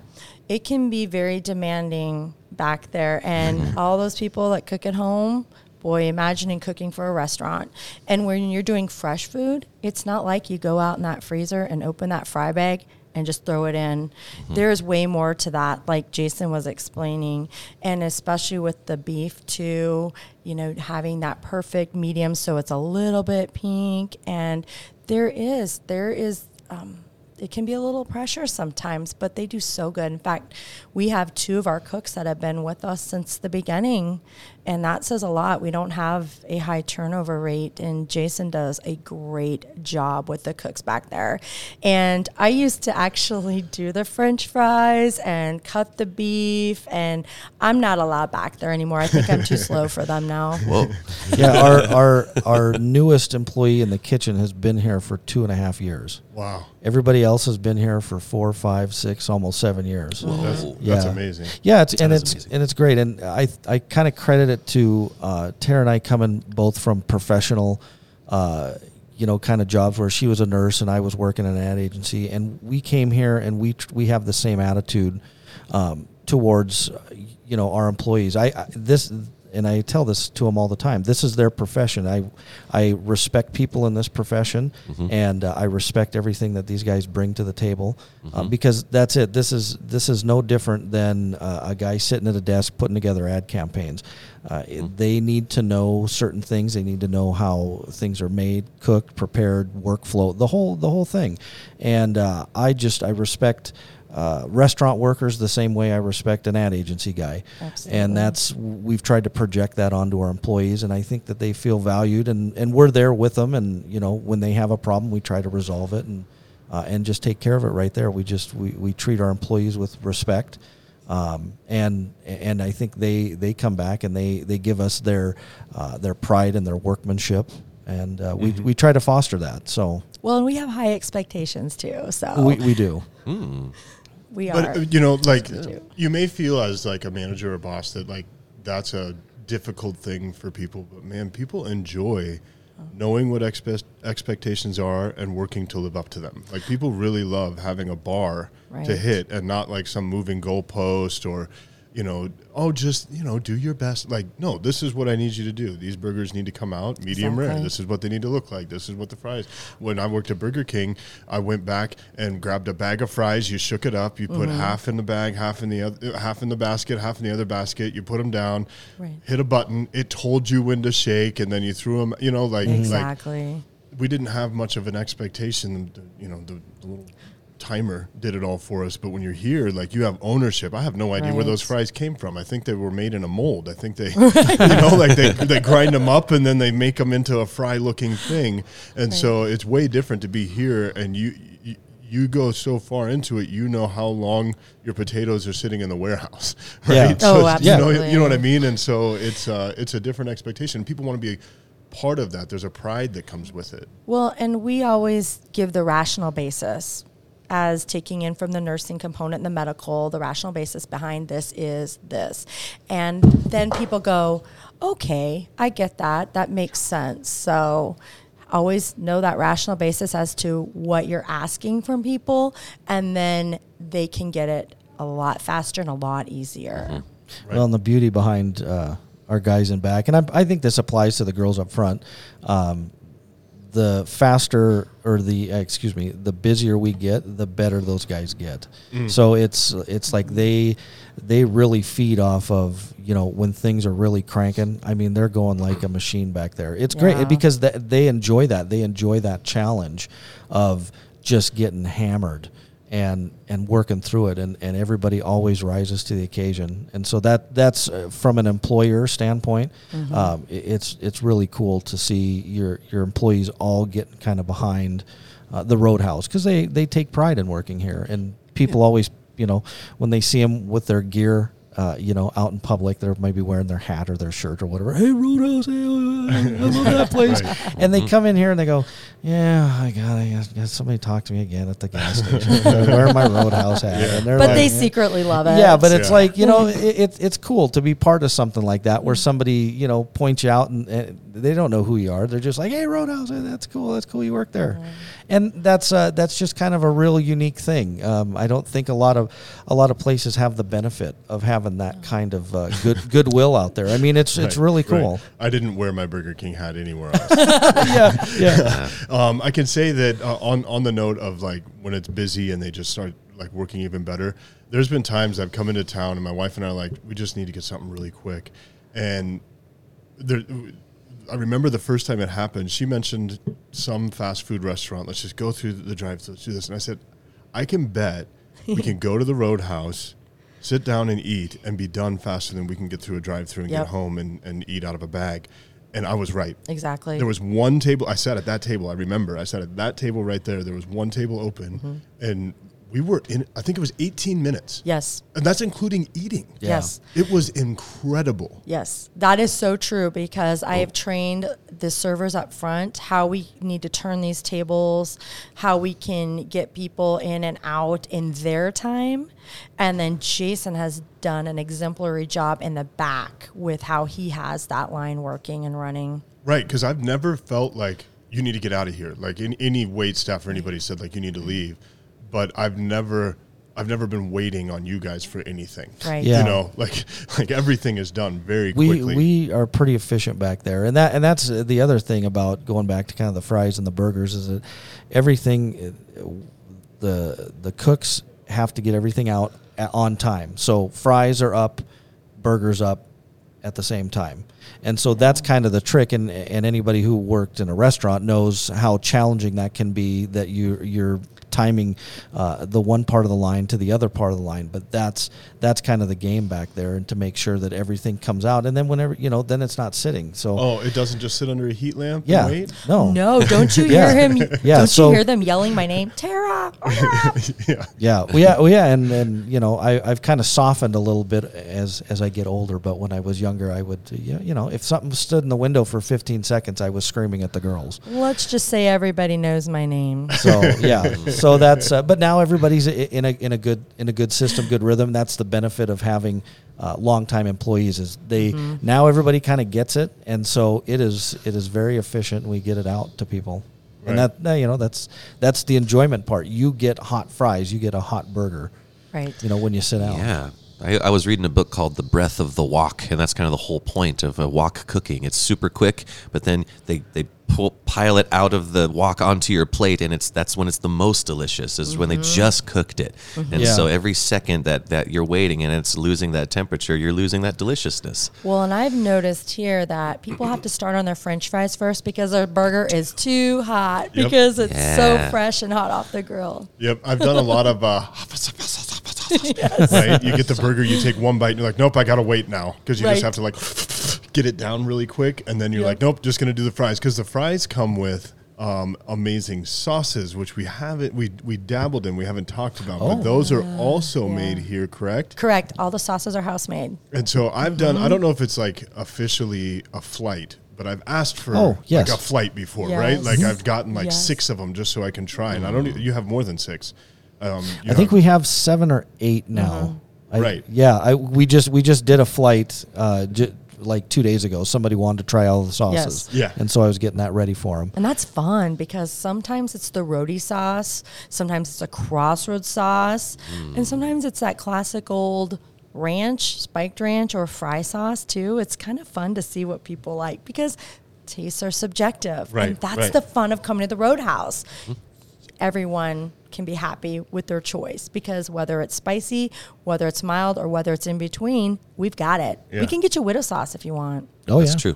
[SPEAKER 5] it can be very demanding back there, and mm-hmm. all those people that cook at home. Boy, imagining cooking for a restaurant. And when you're doing fresh food, it's not like you go out in that freezer and open that fry bag and just throw it in. Mm-hmm. There's way more to that, like Jason was explaining. And especially with the beef, too, you know, having that perfect medium so it's a little bit pink. And there is, there is, um, it can be a little pressure sometimes, but they do so good. In fact, we have two of our cooks that have been with us since the beginning, and that says a lot. We don't have a high turnover rate, and Jason does a great job with the cooks back there. And I used to actually do the french fries and cut the beef, and I'm not allowed back there anymore. I think I'm too slow for them now.
[SPEAKER 1] Well,
[SPEAKER 4] yeah, our, our our newest employee in the kitchen has been here for two and a half years.
[SPEAKER 3] Wow.
[SPEAKER 4] Everybody else has been here for four, five, six, almost seven years.
[SPEAKER 3] That's,
[SPEAKER 1] Whoa.
[SPEAKER 3] that's
[SPEAKER 4] Yeah.
[SPEAKER 3] amazing.
[SPEAKER 4] Yeah, it's and it's
[SPEAKER 1] amazing.
[SPEAKER 4] and it's great, and I I kind of credit it to uh, Tara and I coming both from professional, uh, you know, kind of jobs where she was a nurse and I was working in an ad agency, and we came here and we we have the same attitude um, towards uh, you know our employees. I, I this. And I tell this to them all the time. This is their profession. I, I respect people in this profession, and uh, I respect everything that these guys bring to the table, uh, because that's it. This is this is no different than uh, a guy sitting at a desk putting together ad campaigns. Uh, it- They need to know certain things. They need to know how things are made, cooked, prepared, workflow, the whole the whole thing. And uh, I just I respect. Uh, restaurant workers the same way I respect an ad agency guy,
[SPEAKER 5] Absolutely.
[SPEAKER 4] and that's we've tried to project that onto our employees, and I think that they feel valued, and, and we're there with them, and you know when they have a problem, we try to resolve it, and uh, and just take care of it right there. We just we, we treat our employees with respect, um, and and I think they they come back and they they give us their uh, their pride and their workmanship, and uh, we we try to foster that. So
[SPEAKER 5] Well, and we have high expectations too. So
[SPEAKER 4] we we do.
[SPEAKER 1] hmm.
[SPEAKER 5] we
[SPEAKER 3] But
[SPEAKER 5] are.
[SPEAKER 3] uh, you know, like you may feel as like a manager or boss that like that's a difficult thing for people, but man, people enjoy knowing what expe- expectations are and working to live up to them. Like people really love having a bar to hit and not like some moving goalpost or you know, oh, just you know, do your best. Like, no, this is what I need you to do. These burgers need to come out medium rare. This is what they need to look like. This is what the fries. When I worked at Burger King, I went back and grabbed a bag of fries. You shook it up. You put mm-hmm. half in the bag, half in the other, half in the basket, half in the other basket. You put them down.
[SPEAKER 5] Right.
[SPEAKER 3] Hit a button. It told you when to shake, and then you threw them. You know, like like
[SPEAKER 5] exactly.
[SPEAKER 3] we didn't have much of an expectation. You know, the, the little timer did it all for us. But when you're here, like you have ownership. I have no idea where those fries came from. I think they were made in a mold. I think they, you know, like they, they grind them up and then they make them into a fry looking thing. And so it's way different to be here and you, you you go so far into it, you know how long your potatoes are sitting in the warehouse, right?
[SPEAKER 4] Yeah.
[SPEAKER 3] So
[SPEAKER 5] Oh,
[SPEAKER 3] it's- you know,
[SPEAKER 5] absolutely.
[SPEAKER 3] you know what I mean. And so it's uh, it's a different expectation. People want to be part of that. There's a pride that comes with it.
[SPEAKER 5] Well, and we always give the rational basis as taking in from the nursing component and the medical, the rational basis behind this is this. And then people go, okay, I get that. That makes sense. So always know that rational basis as to what you're asking from people, and then they can get it a lot faster and a lot easier.
[SPEAKER 4] Well, and the beauty behind uh, our guys in back, and I, I think this applies to the girls up front. Um, the faster, or the uh, excuse me, the busier we get, the better those guys get. So it's it's like they they really feed off of you know when things are really cranking. I mean, they're going like a machine back there. It's
[SPEAKER 5] Yeah.
[SPEAKER 4] great because th- they enjoy that. They enjoy that challenge of just getting hammered and and working through it and, and everybody always rises to the occasion. And so that that's uh, from an employer standpoint um, i- it's it's really cool to see your your employees all get kind of behind uh, the roadhouse because they they take pride in working here. And people always you know when they see them with their gear uh, you know, out in public, they're maybe wearing their hat or their shirt or whatever. Hey, Roadhouse, hey, I love that place. And they come in here and they go, "Yeah, I got it. Somebody talk to me again at the gas station. I'm wearing my Roadhouse hat." And they're
[SPEAKER 5] But
[SPEAKER 4] like,
[SPEAKER 5] they secretly love it.
[SPEAKER 4] yeah, but it's
[SPEAKER 3] Yeah.
[SPEAKER 4] like you know, it, it, it's cool to be part of something like that where somebody you know points you out and, and they don't know who you are. They're just like, "Hey, Roadhouse, hey, that's cool. That's cool. You work there," and that's uh, that's just kind of a real unique thing. Um, I don't think a lot of a lot of places have the benefit of having that kind of uh, good goodwill out there. I mean, it's it's
[SPEAKER 3] Right,
[SPEAKER 4] really
[SPEAKER 3] right.
[SPEAKER 4] cool.
[SPEAKER 3] I didn't wear my Burger King hat anywhere else.
[SPEAKER 4] yeah, yeah.
[SPEAKER 3] um, I can say that uh, on on the note of like when it's busy and they just start like working even better. There's been times I've come into town and my wife and I are like, we just need to get something really quick, and there, I remember the first time it happened. She mentioned some fast food restaurant. Let's just go through the drive. Let's do this. And I said, I can bet we can go to the Roadhouse, sit down and eat, and be done faster than we can get through a drive-through and
[SPEAKER 5] Yep.
[SPEAKER 3] get home and, and eat out of a bag. And I was right.
[SPEAKER 5] Exactly.
[SPEAKER 3] There was one table. I sat at that table. I remember. I sat at that table right there. There was one table open,
[SPEAKER 5] Mm-hmm.
[SPEAKER 3] and we were in. I think it was 18 minutes,
[SPEAKER 5] yes.
[SPEAKER 3] and that's including eating.
[SPEAKER 4] Yeah.
[SPEAKER 5] Yes.
[SPEAKER 3] It was incredible.
[SPEAKER 5] Yes, that is so true because I have trained the servers up front how we need to turn these tables, how we can get people in and out in their time. And then Jason has done an exemplary job in the back with how he has that line working and running.
[SPEAKER 3] Right, because I've never felt like you need to get out of here. Like in, any wait staff or anybody said like you need to leave, but I've never, I've never been waiting on you guys for anything.
[SPEAKER 5] Right.
[SPEAKER 4] Yeah.
[SPEAKER 3] You know, like like everything is done very
[SPEAKER 4] we
[SPEAKER 3] quickly.
[SPEAKER 4] we are pretty efficient back there, and that and that's uh, the other thing about going back to kind of the fries and the burgers is that everything, uh, the the cooks have to get everything out on time. So fries are up, burgers up at the same time. And so that's kind of the trick and and anybody who worked in a restaurant knows how challenging that can be that you you're timing uh, the one part of the line to the other part of the line but that's that's kind of the game back there and to make sure that everything comes out and then whenever you know then it's not sitting so
[SPEAKER 3] oh, it doesn't just sit under a heat lamp.
[SPEAKER 4] yeah
[SPEAKER 3] And wait?
[SPEAKER 4] no
[SPEAKER 5] No, don't you
[SPEAKER 4] Yeah.
[SPEAKER 5] hear him?
[SPEAKER 4] Yeah,
[SPEAKER 5] don't
[SPEAKER 4] so-
[SPEAKER 5] you hear them yelling my name, Tara? Tara!
[SPEAKER 3] yeah.
[SPEAKER 4] Yeah, well, yeah, well, yeah, and and you know, I I've kind of softened a little bit as as I get older. But when I was younger, I would, yeah, you know, if something stood in the window for 15 seconds, I was screaming at the girls.
[SPEAKER 5] Let's just say everybody knows my name.
[SPEAKER 4] So yeah, so that's. Uh, but now everybody's in a in a good in a good system, good rhythm. That's the benefit of having uh, longtime employees. Is they now everybody kind of gets it, and so it is it is very efficient. We get it out to people. And
[SPEAKER 3] Right.
[SPEAKER 4] that, that, you know, that's that's the enjoyment part. You get hot fries, you get a hot burger.
[SPEAKER 5] Right.
[SPEAKER 4] You know, when you sit down.
[SPEAKER 1] Yeah. I, I was reading a book called The Breath of the Wok, and that's kind of the whole point of a wok cooking. It's super quick, but then they, they pull, pile it out of the wok onto your plate, and it's that's when it's the most delicious, is when they just cooked it. And
[SPEAKER 4] Yeah.
[SPEAKER 1] so every second that, that you're waiting and it's losing that temperature, you're losing that deliciousness.
[SPEAKER 5] Well, and I've noticed here that people have to start on their French fries first because their burger is too hot
[SPEAKER 3] Yep.
[SPEAKER 5] because it's
[SPEAKER 1] Yeah.
[SPEAKER 5] so fresh and hot off the grill.
[SPEAKER 3] Yep, I've done a lot of. Uh, Right, you get the burger, you take one bite, and you're like, "Nope, I gotta wait now," because you
[SPEAKER 5] Right.
[SPEAKER 3] just have to like get it down really quick, and then you're
[SPEAKER 5] Yep.
[SPEAKER 3] like, "Nope, just gonna do the fries," because the fries come with um, amazing sauces, which we haven't we we dabbled in, we haven't talked about,
[SPEAKER 4] Oh.
[SPEAKER 3] but those are also
[SPEAKER 5] yeah.
[SPEAKER 3] made here, correct?
[SPEAKER 5] Correct. All the sauces are house made.
[SPEAKER 3] And so I've done.
[SPEAKER 5] Mm-hmm.
[SPEAKER 3] I don't know if it's like officially a flight, but I've asked for
[SPEAKER 4] Oh, yes.
[SPEAKER 3] like a flight before, right? Like I've gotten like
[SPEAKER 5] Yes.
[SPEAKER 3] six of them just so I can try. And I don't. e- You have more than six. Um, you
[SPEAKER 4] I think
[SPEAKER 3] have-
[SPEAKER 4] we have seven or eight now. I,
[SPEAKER 3] Right.
[SPEAKER 4] Yeah. I we just we just did a flight uh, j- like two days ago. Somebody wanted to try all the sauces.
[SPEAKER 5] Yes.
[SPEAKER 3] Yeah.
[SPEAKER 4] And so I was getting that ready for them.
[SPEAKER 5] And that's fun because sometimes it's the roadie sauce, sometimes it's a crossroads sauce, and sometimes it's that classic old ranch, spiked ranch, or fry sauce too. It's kind of fun to see what people like because tastes are subjective.
[SPEAKER 3] Right,
[SPEAKER 5] And that's
[SPEAKER 3] right.
[SPEAKER 5] the fun of coming to the roadhouse. Everyone can be happy with their choice because whether it's spicy, whether it's mild, or whether it's in between, we've got it.
[SPEAKER 3] Yeah.
[SPEAKER 5] We can get you widow sauce if you want.
[SPEAKER 4] Oh
[SPEAKER 1] That's
[SPEAKER 4] yeah.
[SPEAKER 1] true.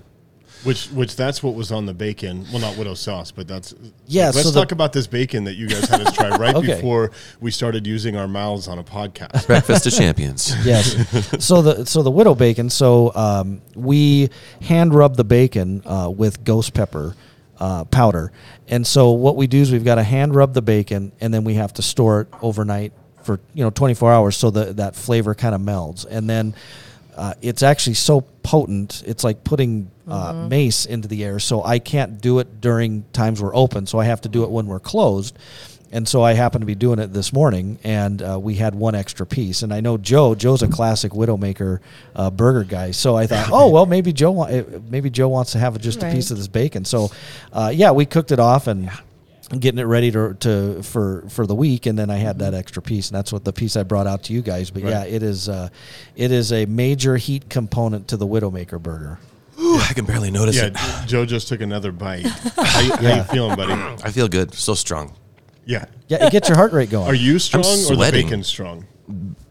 [SPEAKER 3] Which, which that's what was on the bacon. Well, not widow sauce, but that's
[SPEAKER 4] Yeah,
[SPEAKER 3] Let's
[SPEAKER 4] the-
[SPEAKER 3] talk about this bacon that you guys had us try right
[SPEAKER 4] Okay.
[SPEAKER 3] before we started using our mouths on a podcast.
[SPEAKER 1] Breakfast of champions.
[SPEAKER 4] yes. So the so the widow bacon. So um, we hand rub the bacon uh, with ghost pepper uh, powder, and so what we do is we've got to hand rub the bacon, and then we have to store it overnight for you know 24 hours so that that flavor kind of melds, and then. Uh, it's actually so potent. It's like putting uh, mace into the air. So I can't do it during times we're open. So I have to do it when we're closed. And so I happened to be doing it this morning, and uh, we had one extra piece. And I know Joe. Joe's a classic Widowmaker uh, burger guy. So I thought, oh well, maybe Joe, wa- maybe Joe wants to have just a piece of this bacon. So, uh, yeah, we cooked it off and getting it ready to, to for for the week. And then I had that extra piece, and that's what the piece I brought out to you guys. But yeah, it is uh, it is a major heat component to the Widowmaker burger.
[SPEAKER 1] Ooh, I can barely notice
[SPEAKER 3] yeah,
[SPEAKER 1] it.
[SPEAKER 3] Joe just took another bite. How, you- how you feeling, buddy?
[SPEAKER 1] I feel good. So strong.
[SPEAKER 3] Yeah.
[SPEAKER 4] Yeah, it gets your heart rate going.
[SPEAKER 3] Are you strong or the
[SPEAKER 1] sweating.
[SPEAKER 3] bacon strong?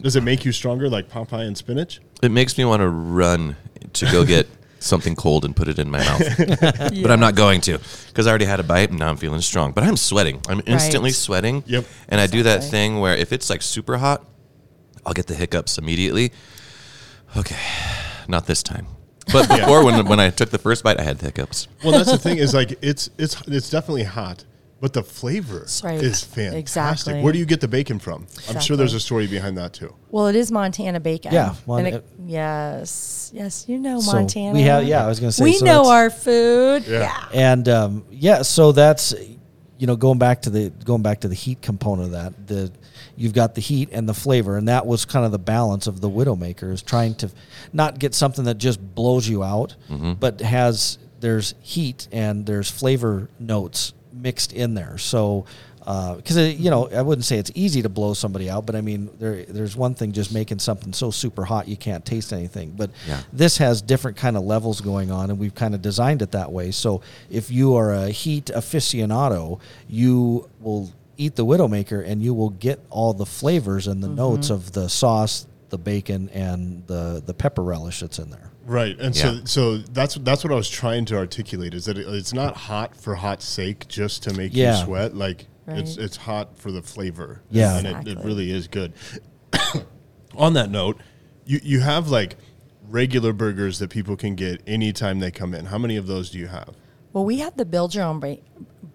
[SPEAKER 3] Does it make you stronger like Popeye and spinach?
[SPEAKER 1] It makes me want to run to go get something cold and put it in my mouth. But I'm not going to because I already had a bite and now I'm feeling strong. But I'm sweating. I'm instantly
[SPEAKER 5] Right.
[SPEAKER 1] sweating.
[SPEAKER 3] Yep.
[SPEAKER 1] And I do that
[SPEAKER 5] Exactly.
[SPEAKER 1] thing where if it's like super hot, I'll get the hiccups immediately. Okay, not this time. But before, when when I took the first bite, I had the hiccups.
[SPEAKER 3] Well, that's the thing is like it's it's it's definitely hot, but the flavor
[SPEAKER 5] That's right.
[SPEAKER 3] is fantastic.
[SPEAKER 5] Exactly.
[SPEAKER 3] Where do you get the bacon from? I'm sure there's a story behind that too.
[SPEAKER 5] Well, it is Montana bacon.
[SPEAKER 4] Yeah, Mon-
[SPEAKER 5] And it- yes, yes, you know
[SPEAKER 4] So
[SPEAKER 5] Montana.
[SPEAKER 4] we have- yeah, I was gonna say,
[SPEAKER 5] we
[SPEAKER 4] so
[SPEAKER 5] know our food.
[SPEAKER 3] Yeah.
[SPEAKER 5] Yeah.
[SPEAKER 4] and um, yeah, so that's you know going back to the going back to the heat component of that. The you've got the heat and the flavor, and that was kind of the balance of the Widowmaker is trying to not get something that just blows you out, but has there's heat and there's flavor notes mixed in there. So. Uh, because you know, I wouldn't say it's easy to blow somebody out, but I mean, there there's one thing just making something so super hot you can't taste anything. But
[SPEAKER 1] Yeah.
[SPEAKER 4] this has different kind of levels going on and we've kind of designed it that way so if you are a heat aficionado you will eat the widowmaker and you will get all the flavors and the mm-hmm. notes of the sauce the bacon and the the pepper relish that's in there
[SPEAKER 3] Right, and
[SPEAKER 1] Yeah.
[SPEAKER 3] so so that's that's what I was trying to articulate is that it, it's not hot for hot's sake, just to make
[SPEAKER 4] Yeah.
[SPEAKER 3] you sweat. Like it's
[SPEAKER 5] Right.
[SPEAKER 3] it's hot for the flavor.
[SPEAKER 4] Yeah.
[SPEAKER 3] and it, it really is good. On that note, you you have like regular burgers that people can get anytime they come in. How many of those do you have?
[SPEAKER 5] Well, we have the build your own ba-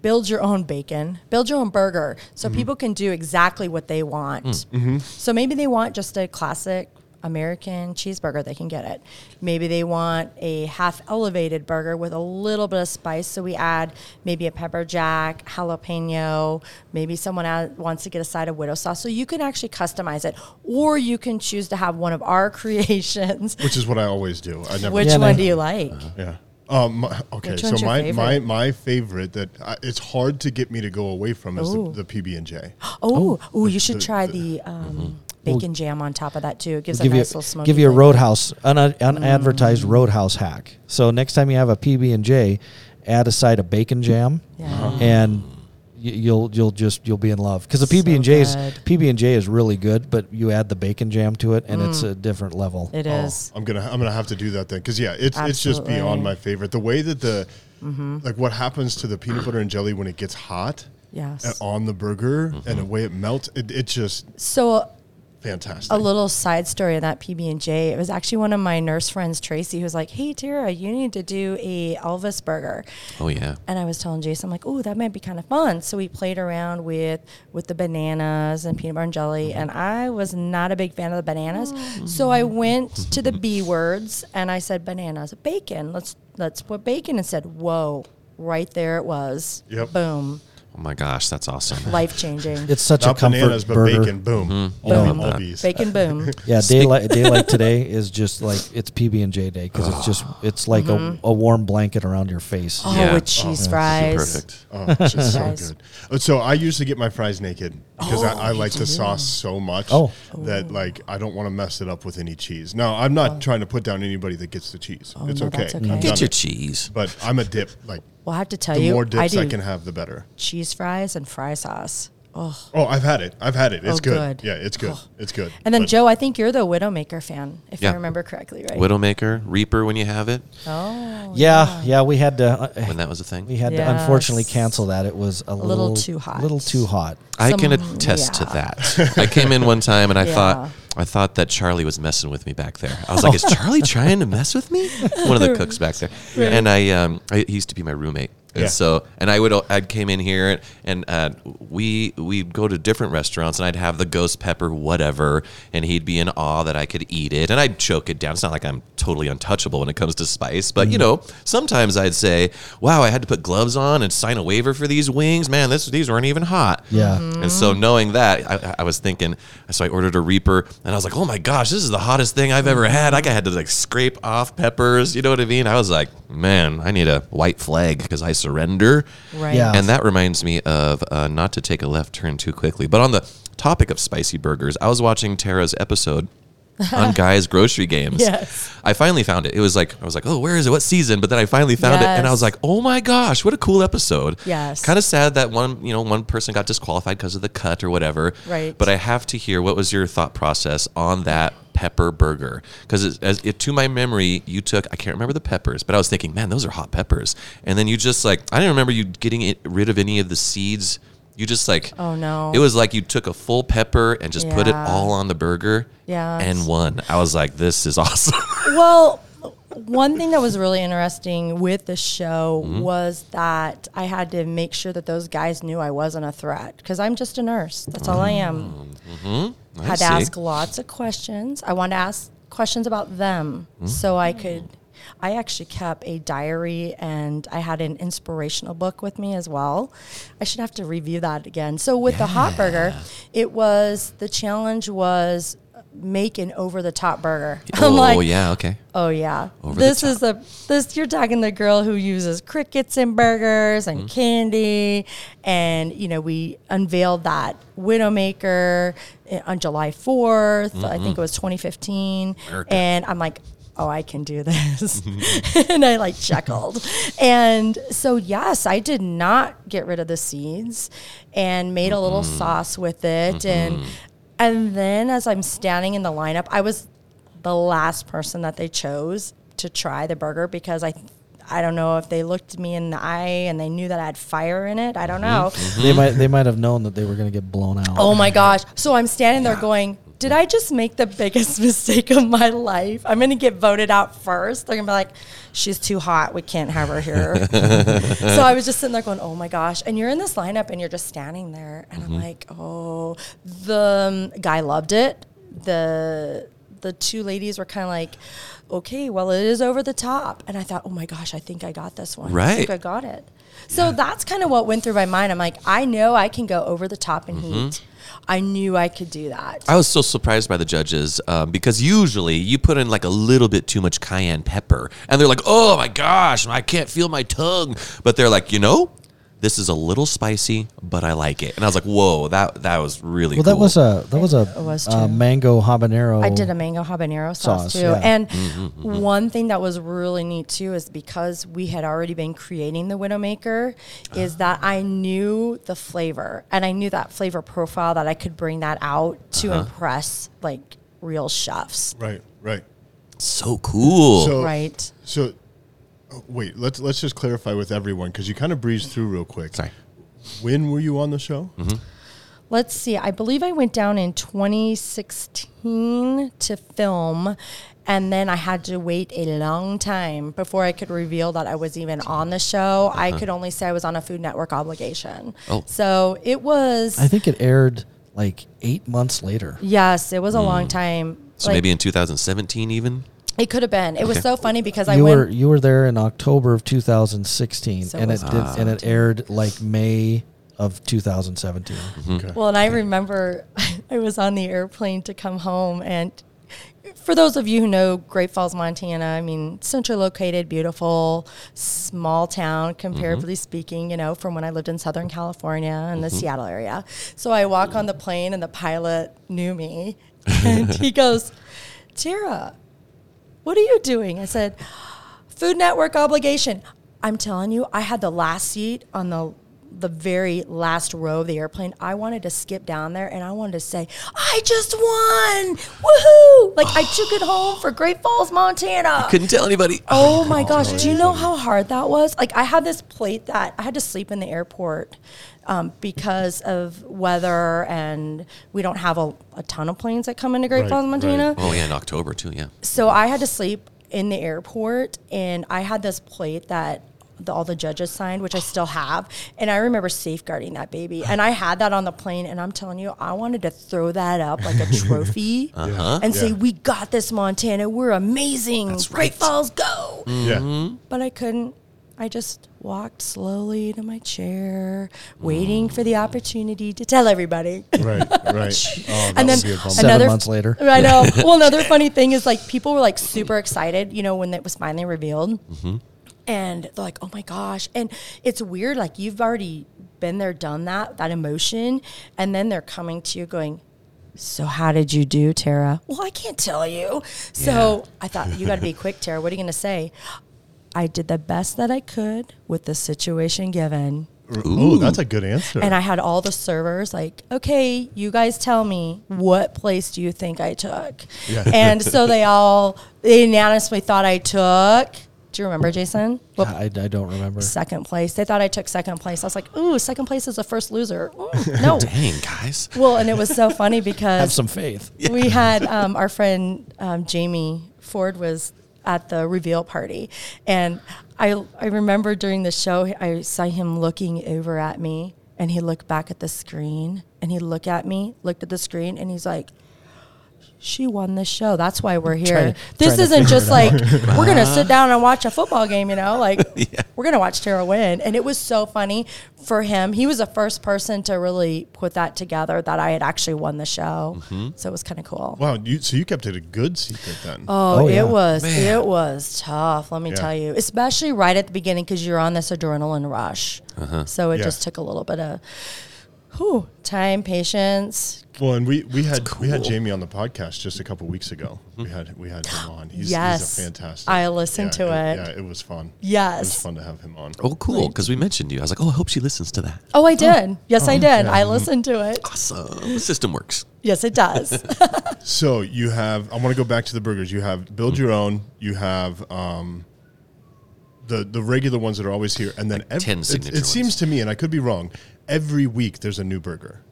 [SPEAKER 5] build your own bacon, build your own burger, so
[SPEAKER 3] Mm-hmm.
[SPEAKER 5] people can do exactly what they want.
[SPEAKER 3] Mm.
[SPEAKER 5] So maybe they want just a classic American cheeseburger, they can get it. Maybe they want a half elevated burger with a little bit of spice, so we add maybe a pepper jack, jalapeno. Maybe someone wants to get a side of widow sauce, so you can actually customize it, or you can choose to have one of our creations.
[SPEAKER 3] Which is what I always do. I never.
[SPEAKER 5] Which
[SPEAKER 4] Yeah,
[SPEAKER 5] one
[SPEAKER 4] no.
[SPEAKER 5] do you like?
[SPEAKER 3] Yeah. Um, my- okay, so
[SPEAKER 5] one's your
[SPEAKER 3] my, my
[SPEAKER 5] favorite?
[SPEAKER 3] my favorite that I, it's hard to get me to go away from is
[SPEAKER 5] Ooh.
[SPEAKER 3] the, the PB and J.
[SPEAKER 5] Oh, oh, you should
[SPEAKER 3] the-
[SPEAKER 5] try
[SPEAKER 3] the-
[SPEAKER 5] the um, bacon jam on top of that too. It gives
[SPEAKER 4] give
[SPEAKER 5] a
[SPEAKER 4] you
[SPEAKER 5] nice little smoky.
[SPEAKER 4] give you a
[SPEAKER 5] flavor.
[SPEAKER 4] roadhouse un, mm. unadvertised roadhouse hack so next time you have a pb&j add a side of bacon jam
[SPEAKER 5] Yeah.
[SPEAKER 3] Uh-huh.
[SPEAKER 4] and y- you'll you'll just you'll be in love because the PB and J is. PB and J is really good, but you add the bacon jam to it and it's mm. a different level.
[SPEAKER 5] It
[SPEAKER 3] Oh,
[SPEAKER 5] is.
[SPEAKER 3] I'm gonna I'm gonna have to do that then because yeah, it's it's just beyond my favorite. The way that the mm-hmm. like what happens to the peanut butter and jelly when it gets hot
[SPEAKER 5] Yes.
[SPEAKER 3] and on the burger and mm-hmm. the way it melts, it, it's just
[SPEAKER 5] So
[SPEAKER 3] fantastic.
[SPEAKER 5] a little side story of that PB and J. It was actually one of my nurse friends, Tracy, who was like, "Hey, Tara, you need to do a Elvis burger."
[SPEAKER 1] Oh yeah.
[SPEAKER 5] And I was telling Jason, I'm like, "Oh, that might be kind of fun." So we played around with with the bananas and peanut butter and jelly, mm-hmm. and I was not a big fan of the bananas. Mm. So I went to the B words and I said, "Bananas, bacon. Let's let's put bacon." And said, "Whoa!" Right there it was.
[SPEAKER 3] Yep.
[SPEAKER 5] Boom.
[SPEAKER 1] Oh my gosh, that's awesome.
[SPEAKER 5] Life changing.
[SPEAKER 4] It's such
[SPEAKER 3] Not
[SPEAKER 4] a comfort
[SPEAKER 3] bananas, but
[SPEAKER 4] burger.
[SPEAKER 3] bacon. Boom.
[SPEAKER 1] Mm-hmm.
[SPEAKER 5] Boom.
[SPEAKER 3] All these.
[SPEAKER 5] Bacon boom.
[SPEAKER 4] Yeah,
[SPEAKER 1] Speak-
[SPEAKER 4] daylight daylight today is just like it's PB and J day because it's just it's like a, a warm blanket around your face.
[SPEAKER 5] Oh,
[SPEAKER 1] Yeah.
[SPEAKER 5] with
[SPEAKER 1] Oh,
[SPEAKER 5] cheese fries.
[SPEAKER 1] Perfect.
[SPEAKER 3] Oh, it's just so good. So I usually get my fries naked because
[SPEAKER 5] Oh,
[SPEAKER 3] I, I
[SPEAKER 5] you
[SPEAKER 3] like the sauce so much
[SPEAKER 4] Oh.
[SPEAKER 3] that like I don't want to mess it up with any cheese. Now I'm not trying to put down anybody that gets the cheese. it's
[SPEAKER 5] Oh. no,
[SPEAKER 3] okay.
[SPEAKER 5] okay.
[SPEAKER 3] I've
[SPEAKER 1] Get
[SPEAKER 3] done
[SPEAKER 1] your
[SPEAKER 3] it.
[SPEAKER 1] cheese.
[SPEAKER 3] But I'm a dip. Like
[SPEAKER 5] Well, I have to tell
[SPEAKER 3] the
[SPEAKER 5] you,
[SPEAKER 3] more
[SPEAKER 5] I
[SPEAKER 3] dips
[SPEAKER 5] do
[SPEAKER 3] I, can have, the better.
[SPEAKER 5] cheese fries and fry sauce. Oh.
[SPEAKER 3] Oh, I've had it. I've had it. It's
[SPEAKER 5] Oh,
[SPEAKER 3] good.
[SPEAKER 5] good.
[SPEAKER 3] Yeah, it's good. It's good.
[SPEAKER 5] And then
[SPEAKER 3] But-
[SPEAKER 5] Joe, I think you're the Widowmaker fan, if
[SPEAKER 1] Yeah.
[SPEAKER 5] I remember correctly, right?
[SPEAKER 1] Widowmaker, Reaper when you have it,
[SPEAKER 5] oh,
[SPEAKER 4] Yeah, yeah, we had to uh,
[SPEAKER 1] when that was a thing.
[SPEAKER 4] we had to unfortunately cancel that. It was a,
[SPEAKER 5] little
[SPEAKER 4] little
[SPEAKER 5] too hot.
[SPEAKER 4] A little too hot.
[SPEAKER 1] I can
[SPEAKER 5] Some-
[SPEAKER 1] attest to that. I came in one time and I
[SPEAKER 5] Yeah.
[SPEAKER 1] thought I thought that Charlie was messing with me back there. I was like, "Is Charlie trying to mess with me?" One of the cooks back there, and I, um, I he used to be my roommate. And
[SPEAKER 3] Yeah.
[SPEAKER 1] so, and I would, I came in here, and uh, we we'd go to different restaurants, and I'd have the ghost pepper, whatever, and he'd be in awe that I could eat it, and I'd choke it down. It's not like I'm totally untouchable when it comes to spice, but you know, sometimes I'd say, "Wow, I had to put gloves on and sign a waiver for these wings. Man, this these weren't even hot."
[SPEAKER 4] Yeah.
[SPEAKER 1] And so knowing that, I, I was thinking, so I ordered a Reaper, and I was like, oh my gosh, this is the hottest thing I've ever had. Like I had to like scrape off peppers, you know what I mean? I was like, man, I need a white flag because I surrender.
[SPEAKER 5] right.
[SPEAKER 4] Yeah.
[SPEAKER 1] And that reminds me of uh, not to take a left turn too quickly, but on the topic of spicy burgers, I was watching Tara's episode on Guy's Grocery Games.
[SPEAKER 5] Yes.
[SPEAKER 1] I finally found it. It was like I was like, oh, where is it? What season? But then I finally found it, and I was like, oh my gosh, what a cool episode.
[SPEAKER 5] Yes.
[SPEAKER 1] Kind of sad that one, you know, one person got disqualified because of the cut or whatever.
[SPEAKER 5] Right.
[SPEAKER 1] But I have to hear what was your thought process on that pepper burger because it, as it, to my memory you took I can't remember the peppers but I was thinking man those are hot peppers and then you just like I didn't remember you getting it, rid of any of the seeds you just like
[SPEAKER 5] Oh, no.
[SPEAKER 1] it was like you took a full pepper and just put it all on the burger
[SPEAKER 5] Yes.
[SPEAKER 1] and won I was like this is awesome
[SPEAKER 5] well, one thing that was really interesting with the show
[SPEAKER 1] Mm-hmm.
[SPEAKER 5] was that I had to make sure that those guys knew I wasn't a threat because I'm just a nurse. That's all I am.
[SPEAKER 1] I
[SPEAKER 5] had
[SPEAKER 1] see.
[SPEAKER 5] to ask lots of questions. I wanted to ask questions about them
[SPEAKER 1] Hmm?
[SPEAKER 5] so I could. I actually kept a diary and I had an inspirational book with me as well. I should have to review that again. So with the hot burger, it was the challenge was make an over the top burger. I'm
[SPEAKER 1] oh
[SPEAKER 5] like,
[SPEAKER 1] yeah okay
[SPEAKER 5] Oh yeah,
[SPEAKER 1] Over the
[SPEAKER 5] this is the this you're talking the girl who uses crickets in burgers
[SPEAKER 1] Mm-hmm.
[SPEAKER 5] and candy, and you know we unveiled that Widowmaker on July 4th. I
[SPEAKER 1] Mm-hmm.
[SPEAKER 5] think it was 2015,
[SPEAKER 1] America.
[SPEAKER 5] and I'm like. Oh, I can do this. and I like chuckled. And so, yes, I did not get rid of the seeds and made a little sauce with it. And, and then as I'm standing in the lineup, I was the last person that they chose to try the burger because I I don't know if they looked me in the eye and they knew that I had fire in it. I don't mm-hmm. know.
[SPEAKER 4] They might they might have known that they were going to get blown out.
[SPEAKER 5] Oh my gosh. So I'm standing there going, did I just make the biggest mistake of my life? I'm going to get voted out first. They're going to be like, she's too hot. We can't have her here. so I was just sitting there going, oh my gosh. And you're in this lineup and you're just standing there. And I'm like, oh, the um, guy loved it. The, the two ladies were kind of like, okay, well, it is over the top. And I thought, oh my gosh, I think I got this one. Right. I think. I got it. So that's kind of what went through my mind. I'm like, I know I can go over the top in heat. I knew I could do that.
[SPEAKER 1] I was so surprised by the judges um, because usually you put in like a little bit too much cayenne pepper, and they're like, "Oh my gosh, I can't feel my tongue," but they're like, you know. This is a little spicy, but I like it, and I was like, "Whoa, that that was really
[SPEAKER 4] well,
[SPEAKER 1] cool."
[SPEAKER 4] that was a that was a
[SPEAKER 5] was
[SPEAKER 4] uh, mango habanero.
[SPEAKER 5] I did a mango habanero sauce,
[SPEAKER 4] Sauce,
[SPEAKER 5] too.
[SPEAKER 4] yeah.
[SPEAKER 5] And
[SPEAKER 1] Mm-hmm,
[SPEAKER 5] one thing that was really neat too is because we had already been creating the Widowmaker, is that I knew the flavor and I knew that flavor profile that I could bring that out to
[SPEAKER 1] Uh-huh.
[SPEAKER 5] impress like real chefs.
[SPEAKER 3] Right, right.
[SPEAKER 1] so cool.
[SPEAKER 3] So,
[SPEAKER 5] Right.
[SPEAKER 3] So, wait. Let's let's just clarify with everyone because you kind of breezed through real quick.
[SPEAKER 1] Sorry.
[SPEAKER 3] When were you on the show? Mm-hmm.
[SPEAKER 5] Let's see. I believe I went down in 2016 to film, and then I had to wait a long time before I could reveal that I was even on the show. I uh-huh. could only say I was on a Food Network obligation.
[SPEAKER 1] Oh.
[SPEAKER 5] So it was,
[SPEAKER 4] I think it aired like eight months later.
[SPEAKER 5] yes, it was a long mm. time.
[SPEAKER 1] so
[SPEAKER 5] Like,
[SPEAKER 1] maybe in 2017, even.
[SPEAKER 5] It could have been. It was so funny because I
[SPEAKER 4] you
[SPEAKER 5] went.
[SPEAKER 4] were you were there in October of 2016,
[SPEAKER 5] So
[SPEAKER 4] and
[SPEAKER 5] was
[SPEAKER 4] it did, and it ah. aired like May of 2017. Mm-hmm.
[SPEAKER 3] Okay.
[SPEAKER 5] Well, and I remember I was on the airplane to come home, and for those of you who know Great Falls, Montana, I mean, centrally located, beautiful, small town, mm-hmm. comparatively speaking, you know, from when I lived in Southern California and the mm-hmm. Seattle area. So I walk on the plane, and the pilot knew me, and he goes, Tara, what are you doing? I said, Food Network obligation. I'm telling you, I had the last seat on the the very last row of the airplane. I wanted to skip down there and I wanted to say, I just won! Woohoo! Like I took it home for Great Falls, Montana.
[SPEAKER 1] Couldn't tell anybody.
[SPEAKER 5] Oh my gosh, do you know how hard that was? Like I had this plate that I had to sleep in the airport um, because of weather and we don't have a, a ton of planes that come into Great
[SPEAKER 3] Right,
[SPEAKER 5] Falls, Montana
[SPEAKER 3] right.
[SPEAKER 1] Oh yeah, in October too. Yeah.
[SPEAKER 5] so I had to sleep in the airport, and I had this plate that the, all the judges signed, which I still have, and I remember safeguarding that baby. And I had that on the plane, and I'm telling you, I wanted to throw that up like a trophy
[SPEAKER 1] Uh-huh.
[SPEAKER 5] and say, "We got this, Montana. We're amazing.
[SPEAKER 1] That's
[SPEAKER 5] Great
[SPEAKER 1] right.
[SPEAKER 5] Falls, go!" Mm-hmm.
[SPEAKER 3] Yeah.
[SPEAKER 5] But I couldn't. I just walked slowly to my chair, waiting for the mm. opportunity to tell everybody.
[SPEAKER 3] Right. Right. Oh, that
[SPEAKER 5] and then
[SPEAKER 3] would be a bummer.
[SPEAKER 4] Seven
[SPEAKER 5] another
[SPEAKER 4] months later.
[SPEAKER 5] I know. Well, another funny thing is like people were like super excited, you know, when it was finally revealed, mm-hmm. And they're like, "Oh my gosh!" And it's weird, like you've already been there, done that, that emotion, and then they're coming to you going, So how did you do, Tara? Well, I can't tell you. So I thought you got to be quick, Tara. What are you going to say? I did the best that I could with the situation given.
[SPEAKER 3] Oh, that's a good answer.
[SPEAKER 5] And I had all the servers like, okay, you guys tell me what place do you think I took?
[SPEAKER 3] Yeah.
[SPEAKER 5] And so they all they unanimously thought I took. Do you remember, Jason? What
[SPEAKER 4] I, I don't remember.
[SPEAKER 5] second place? They thought I took second place. I was like, ooh, second place is the first loser. Ooh, no.
[SPEAKER 1] Dang, guys.
[SPEAKER 5] well, and it was so funny because.
[SPEAKER 4] Have some faith.
[SPEAKER 5] we had um, our friend um, Jamie Ford was at the reveal party, and I I remember during the show I saw him looking over at me, and he looked back at the screen, and he looked at me, looked at the screen, and he's like. She won the show. That's why we're here.
[SPEAKER 4] Trying-
[SPEAKER 5] this
[SPEAKER 4] trying
[SPEAKER 5] isn't just
[SPEAKER 4] it
[SPEAKER 5] like we're gonna sit down and watch a football game. You know, like we're gonna watch Tara win. And it was so funny for him. He was the first person to really put that together that I had actually won the show. Mm-hmm. So it was kind of cool.
[SPEAKER 3] wow, you, so you kept it a good secret then.
[SPEAKER 5] Oh,
[SPEAKER 4] Oh, yeah.
[SPEAKER 5] it was
[SPEAKER 1] Man.
[SPEAKER 5] it was tough. Let me
[SPEAKER 3] Yeah.
[SPEAKER 5] tell you, especially right at the beginning because you're on this adrenaline rush. Uh-huh. So it
[SPEAKER 3] Yeah.
[SPEAKER 5] just took a little bit of whew, time, patience.
[SPEAKER 3] Well, and we, we had we had. Jamie on the podcast just a couple weeks ago. We had we had him on. He's,
[SPEAKER 5] Yes.
[SPEAKER 3] he's a fantastic.
[SPEAKER 5] I listened
[SPEAKER 3] yeah,
[SPEAKER 5] to it.
[SPEAKER 3] Yeah, it was fun. Yes, It was
[SPEAKER 5] Yes.
[SPEAKER 3] fun to have him on.
[SPEAKER 1] Oh, cool. Because we mentioned you. I was like, oh, I hope she listens to that.
[SPEAKER 5] Oh, I did. Yes, I did.
[SPEAKER 3] yeah.
[SPEAKER 5] I listened to it.
[SPEAKER 1] Awesome. The system works.
[SPEAKER 5] Yes, it does.
[SPEAKER 3] So you have. I want to go back to the burgers. You have build your own. You have um, the the regular ones that are always here, and then every,
[SPEAKER 1] 10
[SPEAKER 3] it,
[SPEAKER 1] signature
[SPEAKER 3] it seems
[SPEAKER 1] ones.
[SPEAKER 3] to me, and I could be wrong. Every week there's a new burger.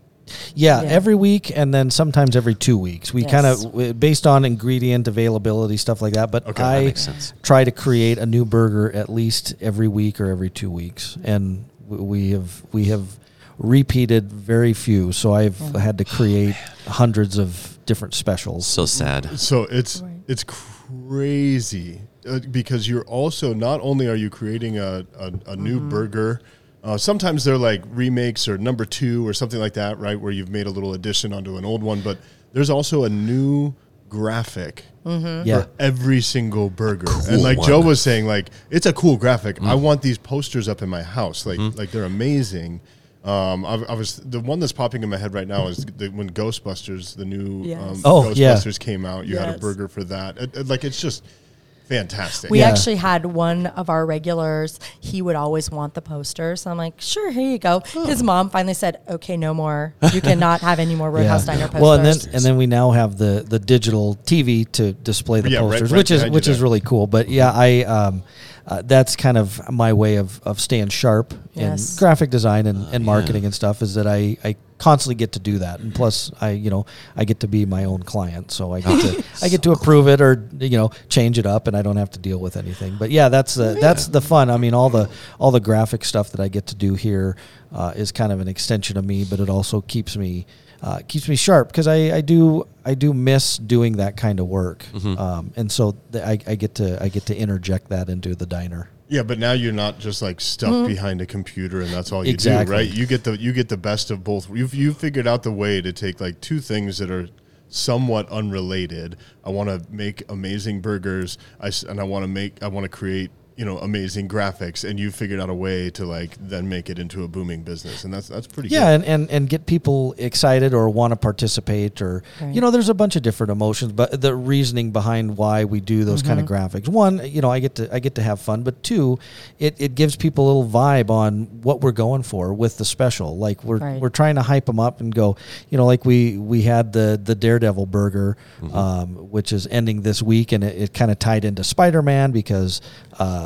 [SPEAKER 4] Yeah,
[SPEAKER 5] Yeah.
[SPEAKER 4] every week and then sometimes every two weeks. We
[SPEAKER 5] Yes.
[SPEAKER 4] kind of based on ingredient availability stuff like that. But
[SPEAKER 3] Okay,
[SPEAKER 4] I
[SPEAKER 1] makes sense.
[SPEAKER 4] try to create a new burger at least every week or every two weeks, and we have we have repeated very few. So I've had to create hundreds of different specials.
[SPEAKER 1] So sad.
[SPEAKER 3] So it's
[SPEAKER 5] Right.
[SPEAKER 3] it's crazy uh, because you're also not only are you creating a a, a new
[SPEAKER 5] Mm-hmm.
[SPEAKER 3] burger. Uh, sometimes they're like remakes or number two or something like that, right? Where you've made a little addition onto an old one, but there's also a new graphic
[SPEAKER 5] Mm-hmm.
[SPEAKER 4] yeah.
[SPEAKER 3] for every single burger.
[SPEAKER 1] cool
[SPEAKER 3] and like
[SPEAKER 1] one.
[SPEAKER 3] Joe was saying, like it's a cool graphic.
[SPEAKER 1] Mm.
[SPEAKER 3] I want these posters up in my house. Like
[SPEAKER 1] Mm-hmm.
[SPEAKER 3] like they're amazing. Um, I, I was the one that's popping in my head right now is the, when Ghostbusters, the new
[SPEAKER 5] Yes.
[SPEAKER 3] um,
[SPEAKER 4] Oh, yeah.
[SPEAKER 3] Ghostbusters came out. You had a burger for that. It- it- like it's just fantastic.
[SPEAKER 5] We
[SPEAKER 4] Yeah.
[SPEAKER 5] actually had one of our regulars. He would always want the poster, so I'm like, "Sure, here you go." His mom finally said, "Okay, no more. You cannot have any more Roadhouse Diner posters."
[SPEAKER 4] Well, and then and then we now have the the digital TV to display the
[SPEAKER 3] Yeah, right-
[SPEAKER 4] posters,
[SPEAKER 3] right
[SPEAKER 4] which is
[SPEAKER 3] behind you
[SPEAKER 4] which is
[SPEAKER 3] there.
[SPEAKER 4] really cool. But yeah, I um, uh, that's kind of my way of of staying sharp
[SPEAKER 5] Yes.
[SPEAKER 4] in graphic design and, and marketing and stuff. Is that I I constantly get to do that, and plus I you know I get to be my own client, so I get to I get to approve it or you know change it up, and I don't have to deal with anything. But yeah, that's uh, that's the fun. I mean, all the all the graphic stuff that I get to do here uh, is kind of an extension of me, but it also keeps me uh, keeps me sharp because I, I do I do miss doing that kind of work, um, and so th- I, I get to I get to interject that into the diner.
[SPEAKER 3] Yeah, but now you're not just like stuck
[SPEAKER 5] Mm-hmm.
[SPEAKER 3] behind a computer and that's all you
[SPEAKER 4] Exactly.
[SPEAKER 3] do, right? You get the you get the best of both. You've you figured out the way to take like two things that are somewhat unrelated. I want to make amazing burgers, I s and I want to make I want to create you know amazing graphics, and you figured out a way to like then make it into a booming business, and that's that's pretty. Cool.
[SPEAKER 4] Yeah,
[SPEAKER 3] good.
[SPEAKER 4] and, and, and get people excited or want to participate or
[SPEAKER 5] Right.
[SPEAKER 4] you know, there's a bunch of different emotions, but the reasoning behind why we do those kind of graphics. One, you know, I get to I get to have fun, but two, it, it gives people a little vibe on what we're going for with the special. Like we're
[SPEAKER 5] Right.
[SPEAKER 4] we're trying to hype them up and go, you know, like we we had the the Daredevil burger, um, which is ending this week, and it, it kind of tied into Spider Man because uh,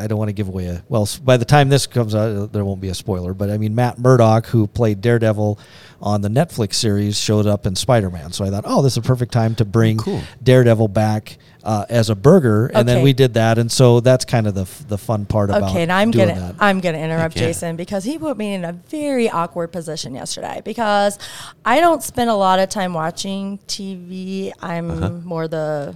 [SPEAKER 4] I don't want to give away a well. By the time this comes out, there won't be a spoiler. But I mean, Matt Murdock, who played Daredevil on the Netflix series, showed up in Spider Man. So I thought, oh, this is a perfect time to bring
[SPEAKER 1] cool.
[SPEAKER 4] Daredevil back uh, as a burger, and then we did that, and so that's kind of the f- the fun part about
[SPEAKER 5] Okay, and I'm
[SPEAKER 4] doing
[SPEAKER 5] gonna
[SPEAKER 4] that.
[SPEAKER 5] I'm gonna interrupt Jason because he put me in a very awkward position yesterday because I don't spend a lot of time watching TV. I'm
[SPEAKER 1] Uh-huh.
[SPEAKER 5] more the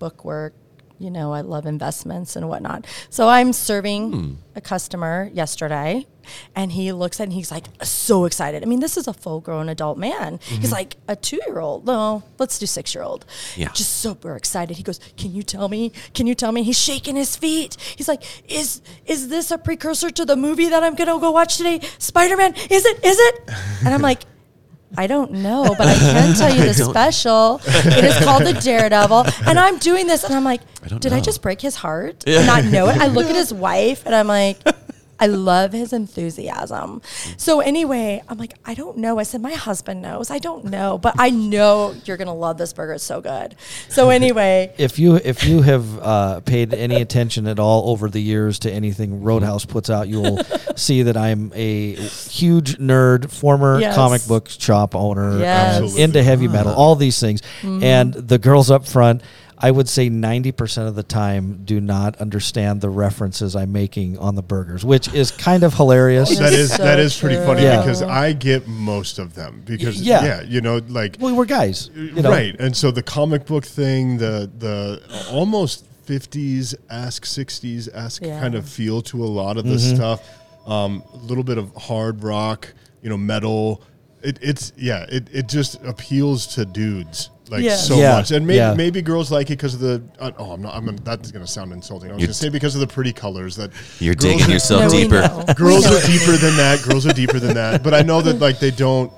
[SPEAKER 5] bookwork. You know, I love investments and whatnot. So I'm serving
[SPEAKER 1] Hmm.
[SPEAKER 5] a customer yesterday, and he looks at and he's like so excited. I mean, this is a full grown adult man. He's like a two year old. No, let's do six year old.
[SPEAKER 1] Yeah.
[SPEAKER 5] Just super excited. He goes, "Can you tell me? Can you tell me?" He's shaking his feet. He's like, "Is is this a precursor to the movie that I'm gonna go watch today? Spider Man? Is it? Is it?" And I'm like, I don't know, but I can tell you the special. It is called the Daredevil, and I'm doing this, and I'm like,
[SPEAKER 1] I
[SPEAKER 5] did I just break his heart and not know it? I look at his wife, and I'm like. I love his enthusiasm. So anyway, I'm like, I don't know. I said my husband knows. I don't know, but I know you're gonna love this burger. It's so good. So anyway,
[SPEAKER 4] If you if you have uh, paid any attention at all over the years to anything Roadhouse puts out, you will see that I'm a huge nerd, former
[SPEAKER 5] Yes.
[SPEAKER 4] comic book shop owner,
[SPEAKER 5] Yes.
[SPEAKER 4] uh, into heavy metal, all these things, and the girls up front. I would say 90% of the time do not understand the references I'm making on the burgers, which is kind of hilarious.
[SPEAKER 3] That is
[SPEAKER 5] so
[SPEAKER 3] that is pretty funny
[SPEAKER 4] Yeah.
[SPEAKER 3] because I get most of them because
[SPEAKER 4] Yeah.
[SPEAKER 3] yeah, you know like
[SPEAKER 4] well, we're guys. You know?
[SPEAKER 3] right and so the comic book thing the the almost 50s ask 60s ask
[SPEAKER 5] Yeah.
[SPEAKER 3] kind of feel to a lot of this stuff um, a little bit of hard rock you know metal it, it's yeah it, it just appeals to dudes like
[SPEAKER 5] Yeah.
[SPEAKER 3] so
[SPEAKER 4] Yeah.
[SPEAKER 3] much and maybe
[SPEAKER 4] Yeah.
[SPEAKER 3] maybe girls like it because of the uh, oh i'm not i'm that's gonna sound insulting i was
[SPEAKER 1] You're-
[SPEAKER 3] gonna say because of the pretty colors that
[SPEAKER 1] You're digging
[SPEAKER 3] are-
[SPEAKER 1] yourself deeper.
[SPEAKER 3] girls are deeper than that. Girls are deeper than that. But I know that like they don't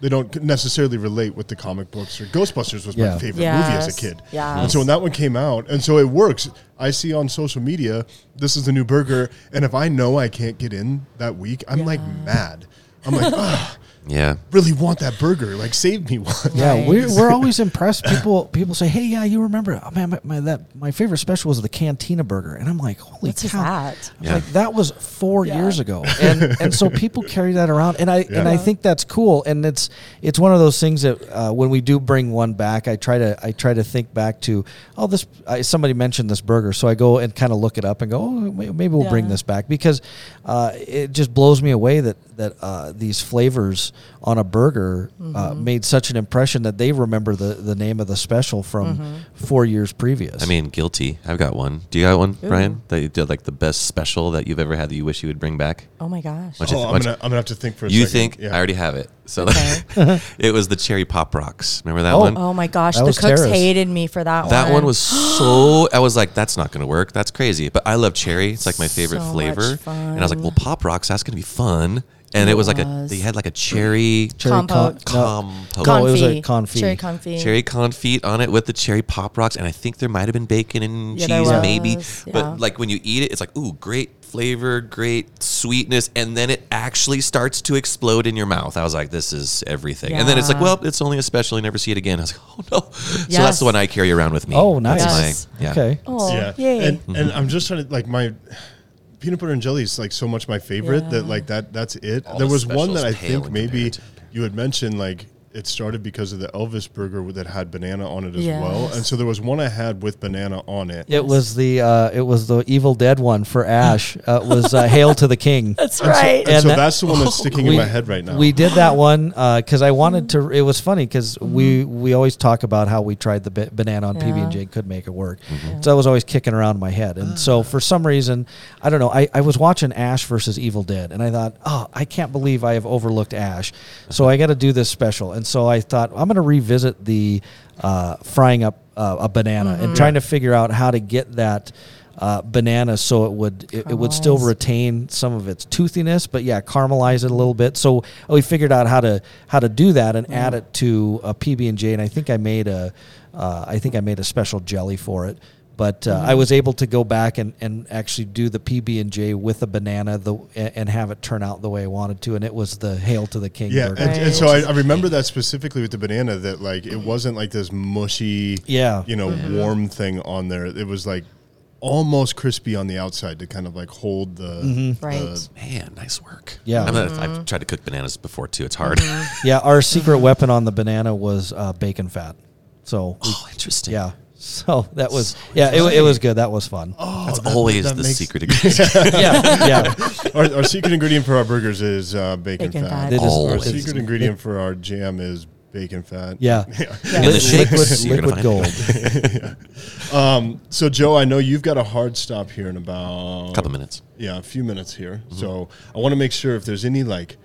[SPEAKER 3] they don't necessarily relate with the comic books or Ghostbusters was
[SPEAKER 4] Yeah.
[SPEAKER 3] my favorite movie as a
[SPEAKER 5] Yes.
[SPEAKER 3] kid.
[SPEAKER 5] Yes.
[SPEAKER 3] And so when that one came out, and so it works. I see on social media this is the new burger, and if I know I can't get in that week, I'm like mad. I'm like, ah,
[SPEAKER 1] Yeah.
[SPEAKER 3] really want that burger. Like save me one.
[SPEAKER 4] Yeah, we're, we're always impressed. People people say, "Hey, yeah, you remember? Oh, man, my, my that my favorite special was the Cantina Burger," and I'm like, "Holy
[SPEAKER 5] What's
[SPEAKER 4] cow!"
[SPEAKER 5] that?
[SPEAKER 4] I was
[SPEAKER 1] Yeah.
[SPEAKER 4] Like that was four
[SPEAKER 5] Yeah.
[SPEAKER 4] years ago, and and so people carry that around, and I and I think that's cool, and it's it's one of those things that uh, when we do bring one back, I try to I try to think back to oh this I, somebody mentioned this burger, so I go and kind of look it up and go oh maybe we'll bring this back because uh, it just blows me away that that uh, these flavors on a burger uh,
[SPEAKER 5] Mm-hmm.
[SPEAKER 4] made such an impression that they remember the, the name of the special from
[SPEAKER 5] Mm-hmm.
[SPEAKER 4] four years previous.
[SPEAKER 1] I mean, guilty. I've got one. Do you got one,
[SPEAKER 5] Ooh.
[SPEAKER 1] Brian? That you did like the best special that you've ever had that you wish you would bring back?
[SPEAKER 5] Oh my gosh.
[SPEAKER 1] What you
[SPEAKER 3] Oh,
[SPEAKER 1] th-
[SPEAKER 3] I'm gonna I'm gonna have to think for a
[SPEAKER 1] you
[SPEAKER 3] second.
[SPEAKER 1] think
[SPEAKER 3] Yeah.
[SPEAKER 1] I already have it? So
[SPEAKER 5] Okay.
[SPEAKER 1] it was the cherry pop rocks. Remember that
[SPEAKER 4] Oh.
[SPEAKER 1] one?
[SPEAKER 5] Oh my gosh,
[SPEAKER 4] That
[SPEAKER 5] the cooks
[SPEAKER 4] Tara's.
[SPEAKER 5] hated me for that, one.
[SPEAKER 1] That one was so. I was like, "That's not going to work. That's crazy." But I love cherry. It's like my favorite
[SPEAKER 5] So much
[SPEAKER 1] flavor. And I was like, "Well, pop rocks. That's going to be fun." And it,
[SPEAKER 5] It
[SPEAKER 1] was like a.
[SPEAKER 5] was.
[SPEAKER 1] They had like a cherry
[SPEAKER 4] cherry
[SPEAKER 5] Compote.
[SPEAKER 4] con-
[SPEAKER 1] compote.
[SPEAKER 4] No, it was a
[SPEAKER 5] Confit.
[SPEAKER 4] confit.
[SPEAKER 5] Cherry confit.
[SPEAKER 1] cherry confit on it with the cherry pop rocks, and I think there might have been bacon and
[SPEAKER 5] Yeah, there
[SPEAKER 1] cheese, maybe.
[SPEAKER 5] yeah.
[SPEAKER 1] But like when you eat it, it's like, ooh, great flavor, great sweetness, and then it actually starts to explode in your mouth. I was like, this is everything. And then it's like,
[SPEAKER 5] Yeah.
[SPEAKER 1] well, it's only a special. You never see it again. I was like, oh no. So that's
[SPEAKER 5] Yes.
[SPEAKER 1] the one I carry around with me.
[SPEAKER 4] Oh, nice.
[SPEAKER 1] That's
[SPEAKER 5] Yes.
[SPEAKER 1] my, yeah.
[SPEAKER 4] Okay.
[SPEAKER 5] Oh,
[SPEAKER 3] yeah.
[SPEAKER 5] yay.
[SPEAKER 3] And and I'm just trying to like my peanut butter and jelly is like so much my favorite that like that that's it.
[SPEAKER 1] All
[SPEAKER 3] there
[SPEAKER 1] the
[SPEAKER 3] was one that I think maybe you had mentioned like it started because of the Elvis burger that had banana on it as well. And so there was one I had with banana on it.
[SPEAKER 4] It was the uh, it was the Evil Dead one for Ash. Uh, it was uh, Hail to the King.
[SPEAKER 5] That's right.
[SPEAKER 3] And,
[SPEAKER 4] And
[SPEAKER 3] so
[SPEAKER 4] that-
[SPEAKER 3] that's the one that's sticking in my head right now.
[SPEAKER 4] We did that one because I wanted to. It was funny because we we always talk about how we tried the ba- banana on PB and J
[SPEAKER 5] Yeah.
[SPEAKER 4] could make it work. So that was always kicking around in my head. And so for some reason, I don't know. I, I was watching Ash versus Evil Dead, and I thought, oh, I can't believe I have overlooked Ash. So I got to do this special. And so I thought I'm going to revisit the uh, frying up uh, a banana and trying to figure out how to get that. Uh, banana so it would it, it would still retain some of its toothiness, but yeah, caramelize it a little bit. So we figured out how to how to do that and add it to a PB and J, and I think I made a uh, I think I made a special jelly for it. But uh, I was able to go back and, and actually do the PB and J with a banana the and and have it turn out the way I wanted to, and it was the Hail to the King.
[SPEAKER 3] yeah,
[SPEAKER 4] burger.
[SPEAKER 3] and, and so I, I remember that specifically with the banana that like it wasn't like this mushy,
[SPEAKER 4] Yeah.
[SPEAKER 3] you know,
[SPEAKER 5] Mm-hmm.
[SPEAKER 3] warm thing on there. It was like almost crispy on the outside to kind of like hold the,
[SPEAKER 4] Mm-hmm.
[SPEAKER 5] Right.
[SPEAKER 3] the-
[SPEAKER 1] Man, nice work.
[SPEAKER 4] Yeah.
[SPEAKER 1] I mean,
[SPEAKER 5] Mm-hmm.
[SPEAKER 1] I've tried to cook bananas before too. It's hard.
[SPEAKER 4] yeah, our secret weapon on the banana was uh, bacon fat. So
[SPEAKER 1] oh, interesting.
[SPEAKER 4] yeah, so that was yeah, it, it was good. That was fun.
[SPEAKER 1] Oh, That's
[SPEAKER 3] that-
[SPEAKER 1] always
[SPEAKER 3] that
[SPEAKER 1] the
[SPEAKER 3] makes-
[SPEAKER 1] secret ingredient.
[SPEAKER 4] yeah, yeah.
[SPEAKER 3] our, our secret ingredient for our burgers is uh, bacon,
[SPEAKER 5] Bacon
[SPEAKER 3] fat.
[SPEAKER 5] fat.
[SPEAKER 4] They
[SPEAKER 3] Our
[SPEAKER 1] Always.
[SPEAKER 3] secret ingredient for our jam is bacon fat.
[SPEAKER 4] Yeah.
[SPEAKER 1] In the
[SPEAKER 4] Li-
[SPEAKER 1] shakes,
[SPEAKER 4] liquid,
[SPEAKER 1] you're gonna
[SPEAKER 4] liquid
[SPEAKER 1] find
[SPEAKER 4] gold.
[SPEAKER 3] Um, so Joe, I know you've got a hard stop here in about
[SPEAKER 1] A couple minutes.
[SPEAKER 3] yeah, a few minutes here. Mm-hmm. So I want to make sure if there's any like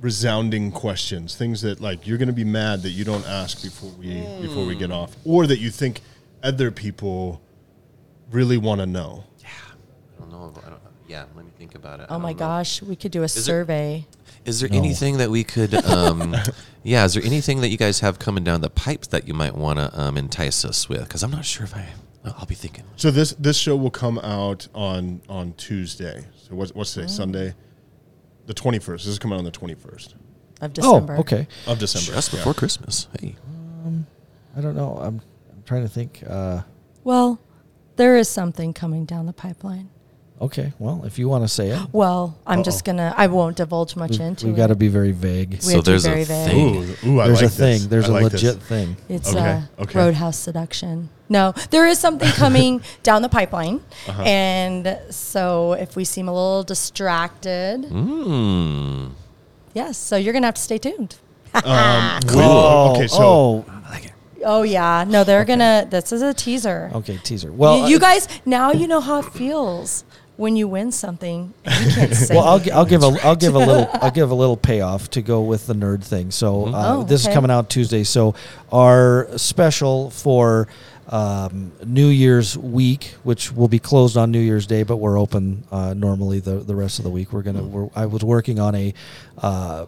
[SPEAKER 3] resounding questions, things that like you're going to be mad that you don't ask before we before we get mm. off, or that you think other people really want to know.
[SPEAKER 1] Yeah, I don't know. I don't, yeah, let me think about it.
[SPEAKER 5] Oh my
[SPEAKER 1] know.
[SPEAKER 5] gosh, we could do a
[SPEAKER 1] it-
[SPEAKER 5] survey.
[SPEAKER 1] Is there
[SPEAKER 4] No.
[SPEAKER 1] anything that we could? Um, yeah, is there anything that you guys have coming down the pipes that you might want to um, entice us with? Because I'm not sure if I. I'll be thinking.
[SPEAKER 3] So this this show will come out on on Tuesday. So what's what's
[SPEAKER 5] Oh.
[SPEAKER 3] today? Sunday, the twenty first. This is coming out on the twenty first
[SPEAKER 5] Of December.
[SPEAKER 4] Oh, okay.
[SPEAKER 3] of December.
[SPEAKER 1] Just
[SPEAKER 3] Yeah.
[SPEAKER 1] before Christmas. Hey.
[SPEAKER 4] I don't know. I'm, I'm trying to think. Uh,
[SPEAKER 5] Well, there is something coming down the pipeline.
[SPEAKER 4] okay. Well, if you want to say it,
[SPEAKER 5] Well, I'm just gonna. I won't divulge much
[SPEAKER 4] we've,
[SPEAKER 5] into
[SPEAKER 4] we've
[SPEAKER 5] it.
[SPEAKER 4] got to be very vague.
[SPEAKER 5] We
[SPEAKER 1] So
[SPEAKER 5] have to be
[SPEAKER 1] there's a
[SPEAKER 5] vague.
[SPEAKER 1] thing.
[SPEAKER 3] Ooh, ooh, I
[SPEAKER 4] There's
[SPEAKER 3] like
[SPEAKER 4] a thing.
[SPEAKER 3] this.
[SPEAKER 4] There's
[SPEAKER 3] I
[SPEAKER 4] a
[SPEAKER 3] like this.
[SPEAKER 4] legit thing.
[SPEAKER 5] It's
[SPEAKER 3] Okay,
[SPEAKER 5] uh,
[SPEAKER 3] okay.
[SPEAKER 5] Roadhouse seduction. No, there is something coming down the pipeline,
[SPEAKER 3] Uh-huh.
[SPEAKER 5] and so if we seem a little distracted,
[SPEAKER 1] Mm.
[SPEAKER 5] yes. So you're gonna have to stay tuned.
[SPEAKER 3] Um,
[SPEAKER 1] Cool.
[SPEAKER 4] Oh,
[SPEAKER 3] Okay, so
[SPEAKER 4] oh,
[SPEAKER 1] I like it.
[SPEAKER 5] Oh yeah, no, they're gonna. This is a teaser.
[SPEAKER 4] okay. Teaser. Well,
[SPEAKER 5] you, you
[SPEAKER 4] uh,
[SPEAKER 5] guys now you know how it feels when you win something and you can't say.
[SPEAKER 4] Well, I'll, I'll give a I'll give a little I'll give a little payoff to go with the nerd thing. So uh,
[SPEAKER 5] Oh,
[SPEAKER 4] this is coming out Tuesday. So our special for um, New Year's week, which will be closed on New Year's Day, but we're open uh, normally the the rest of the week. We're gonna. We're, I was working on a. Uh,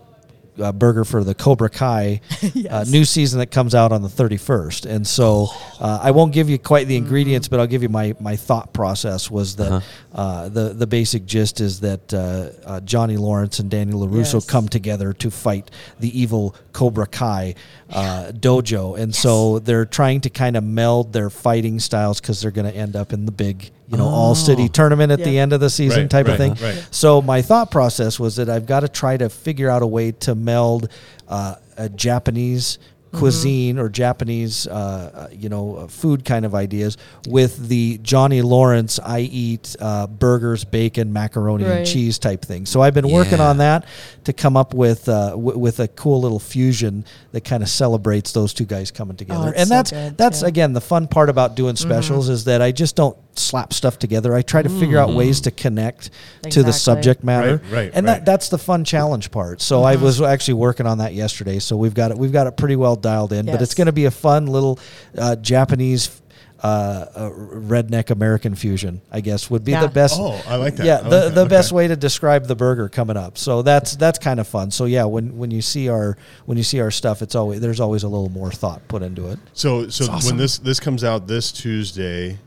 [SPEAKER 4] uh, burger for the Cobra Kai uh, new season that comes out on the 31st. And so uh, I won't give you quite the ingredients, but I'll give you my, my thought process was that uh, the, the basic gist is that uh, uh, Johnny Lawrence and Daniel LaRusso
[SPEAKER 5] Yes.
[SPEAKER 4] come together to fight the evil Cobra Kai uh, dojo. And so they're trying to kind of meld their fighting styles because they're going to end up in the big, you know, all city tournament at the end of the season
[SPEAKER 3] Right,
[SPEAKER 4] type
[SPEAKER 3] right,
[SPEAKER 4] of thing.
[SPEAKER 3] right.
[SPEAKER 4] So my thought process was that I've got to try to figure out a way to meld uh, a Japanese cuisine or Japanese, uh, uh, you know, uh, food kind of ideas with the Johnny Lawrence I eat uh, burgers, bacon, macaroni, and cheese type thing. So I've been working on that to come up with uh, w- with a cool little fusion that kind of celebrates those two guys coming together.
[SPEAKER 5] it's
[SPEAKER 4] and
[SPEAKER 5] so
[SPEAKER 4] that's
[SPEAKER 5] good,
[SPEAKER 4] that's
[SPEAKER 5] too.
[SPEAKER 4] again the fun part about doing specials is that I just don't slap stuff together. I try to figure out ways to connect to the subject matter.
[SPEAKER 3] Right, right,
[SPEAKER 4] and
[SPEAKER 3] right.
[SPEAKER 4] that that's the fun challenge part. So I was actually working on that yesterday. So we've got it we've got it pretty well dialed in. But it's going to be a fun little uh, Japanese. Uh, uh, redneck American fusion, I guess, would be
[SPEAKER 5] Yeah.
[SPEAKER 4] the best.
[SPEAKER 3] Oh, I like that.
[SPEAKER 4] Yeah,
[SPEAKER 3] like
[SPEAKER 4] the,
[SPEAKER 3] that.
[SPEAKER 4] the
[SPEAKER 3] Okay.
[SPEAKER 4] best way to describe the burger coming up. So that's that's kind of fun. So yeah, when when you see our when you see our stuff, it's always there's always a little more thought put into it.
[SPEAKER 3] So, so when this this comes out this Tuesday,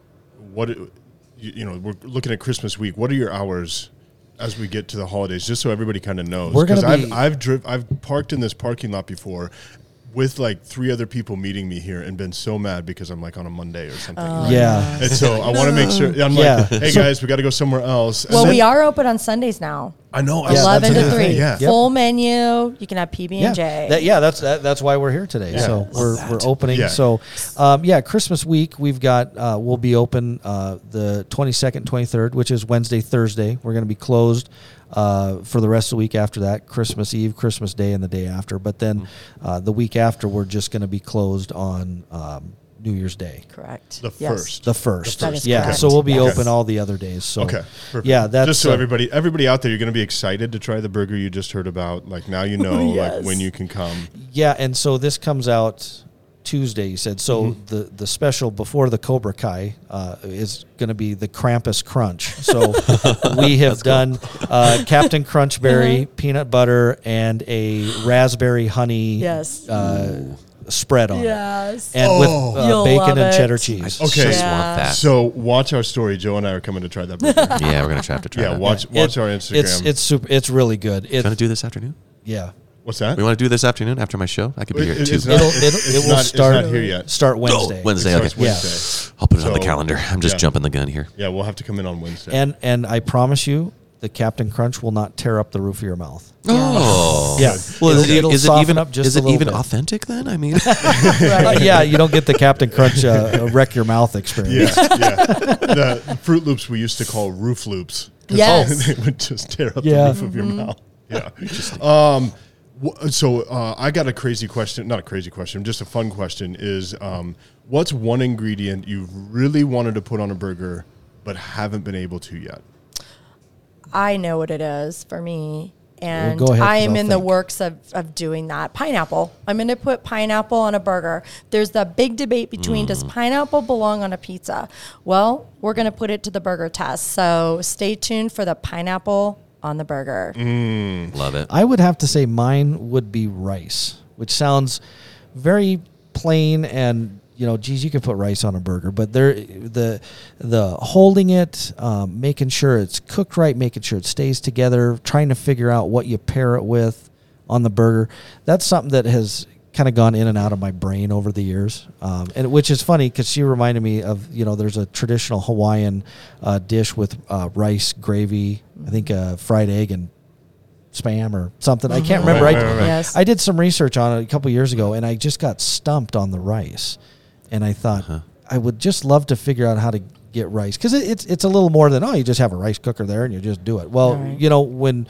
[SPEAKER 3] what you, you know, we're looking at Christmas week. What are your hours as we get to the holidays? Just so everybody kind of knows.
[SPEAKER 4] We're gonna
[SPEAKER 3] I've I've driv- I've parked in this parking lot before. With like three other people meeting me here and been so mad because I'm like on a Monday or something. right?
[SPEAKER 4] Yeah.
[SPEAKER 3] And so I want to make sure. I'm
[SPEAKER 4] Yeah.
[SPEAKER 3] like, hey guys, we got to go somewhere else. And
[SPEAKER 5] well,
[SPEAKER 3] then-
[SPEAKER 5] we are open on Sundays now.
[SPEAKER 3] I know.
[SPEAKER 4] Yeah,
[SPEAKER 5] Eleven to three,
[SPEAKER 4] thing.
[SPEAKER 3] Yeah.
[SPEAKER 5] full menu. You can have PB and J.
[SPEAKER 4] that, yeah, that's that, that's why we're here today.
[SPEAKER 3] Yeah.
[SPEAKER 4] So we're
[SPEAKER 1] that.
[SPEAKER 4] we're opening.
[SPEAKER 3] Yeah.
[SPEAKER 4] So um, yeah, Christmas week we've got uh, we'll be open uh, the twenty second, twenty third, which is Wednesday, Thursday. We're going to be closed uh, for the rest of the week after that, Christmas Eve, Christmas Day, and the day after. But then uh, the week after, we're just going to be closed on um, New Year's Day.
[SPEAKER 5] Correct.
[SPEAKER 3] The
[SPEAKER 5] Yes.
[SPEAKER 3] first.
[SPEAKER 4] The first,
[SPEAKER 5] That is
[SPEAKER 4] yeah.
[SPEAKER 5] correct.
[SPEAKER 4] So we'll be
[SPEAKER 3] Okay.
[SPEAKER 4] open all the other days. So
[SPEAKER 3] Okay. Perfect.
[SPEAKER 4] yeah, that's
[SPEAKER 3] just so
[SPEAKER 4] uh,
[SPEAKER 3] everybody everybody out there, you're going to be excited to try the burger you just heard about. Like now you know like when you can come.
[SPEAKER 4] Yeah, and so this comes out Tuesday. You said so.
[SPEAKER 3] Mm-hmm.
[SPEAKER 4] The the special before the Cobra Kai uh, is going to be the Krampus Crunch. So we have done uh, Captain Crunchberry, peanut butter, and a raspberry honey
[SPEAKER 5] Yes.
[SPEAKER 4] uh, spread on it,
[SPEAKER 5] Yes.
[SPEAKER 4] and
[SPEAKER 3] Oh.
[SPEAKER 4] with uh, bacon and
[SPEAKER 5] it.
[SPEAKER 4] cheddar
[SPEAKER 1] I
[SPEAKER 4] cheese.
[SPEAKER 3] Okay.
[SPEAKER 1] just
[SPEAKER 5] Yeah.
[SPEAKER 1] want that.
[SPEAKER 3] So watch our story. Joe and I are coming to try that
[SPEAKER 1] yeah, we're gonna try to try.
[SPEAKER 3] yeah,
[SPEAKER 1] that.
[SPEAKER 3] watch
[SPEAKER 4] It-
[SPEAKER 3] watch our Instagram.
[SPEAKER 4] It's it's super. It's really good.
[SPEAKER 1] It's, gonna do this afternoon?
[SPEAKER 4] yeah.
[SPEAKER 3] What's that?
[SPEAKER 1] We want to do this afternoon after my show. I could be
[SPEAKER 3] It-
[SPEAKER 1] here
[SPEAKER 3] it-
[SPEAKER 1] too.
[SPEAKER 3] it's not-
[SPEAKER 4] It'll, it'll, it will
[SPEAKER 3] not-
[SPEAKER 4] start
[SPEAKER 3] not here yet.
[SPEAKER 4] Start Wednesday.
[SPEAKER 1] Wednesday.
[SPEAKER 3] It
[SPEAKER 1] Okay.
[SPEAKER 3] starts
[SPEAKER 4] Yeah.
[SPEAKER 1] I'll put it on the calendar. I'm just
[SPEAKER 3] yeah.
[SPEAKER 1] jumping the gun here.
[SPEAKER 3] Yeah, we'll have to come in on Wednesday.
[SPEAKER 4] And and I promise you, the Captain Crunch will not tear up the roof of your mouth.
[SPEAKER 1] Oh,
[SPEAKER 4] Yeah.
[SPEAKER 1] Well,
[SPEAKER 4] It'll-
[SPEAKER 1] is it,
[SPEAKER 4] it'll
[SPEAKER 1] is it even
[SPEAKER 4] up just
[SPEAKER 1] is it
[SPEAKER 4] little
[SPEAKER 1] even
[SPEAKER 4] bit.
[SPEAKER 1] authentic then? I mean,
[SPEAKER 4] Uh, yeah, you don't get the Captain Crunch uh, wreck your mouth experience.
[SPEAKER 3] yeah, yeah. The Froot Loops we used to call roof loops.
[SPEAKER 5] Yes.
[SPEAKER 3] they would just tear up
[SPEAKER 4] Yeah.
[SPEAKER 3] the roof of your mouth. Yeah. Um, wh- so uh, I got a crazy question, not a crazy question, just a fun question. Is um, what's one ingredient you really wanted to put on a burger but haven't been able to yet?
[SPEAKER 5] I know what it is for me. And
[SPEAKER 4] go ahead,
[SPEAKER 5] I
[SPEAKER 4] 'cause
[SPEAKER 5] am
[SPEAKER 4] I'll
[SPEAKER 5] in the works of, of doing that. Pineapple. I'm going to put pineapple on a burger. There's the big debate between does pineapple belong on a pizza? Well, we're going to put it to the burger test. So stay tuned for the pineapple on the burger.
[SPEAKER 1] Love it.
[SPEAKER 4] I would have to say mine would be rice, which sounds very plain and you know, geez, you can put rice on a burger, but there, the the holding it, um, making sure it's cooked right, making sure it stays together, trying to figure out what you pair it with on the burger. That's something that has kind of gone in and out of my brain over the years, um, and which is funny because she reminded me of you know, there's a traditional Hawaiian uh, dish with uh, rice, gravy, I think uh, fried egg and spam or something. I can't remember.
[SPEAKER 3] Right,
[SPEAKER 4] I,
[SPEAKER 3] right, right.
[SPEAKER 5] Yes.
[SPEAKER 4] I did some research on it a couple years ago, and I just got stumped on the rice. And I thought I would just love to figure out how to get rice because it, it's it's a little more than oh you just have a rice cooker there and you just do it. Well,
[SPEAKER 5] Right.
[SPEAKER 4] you know when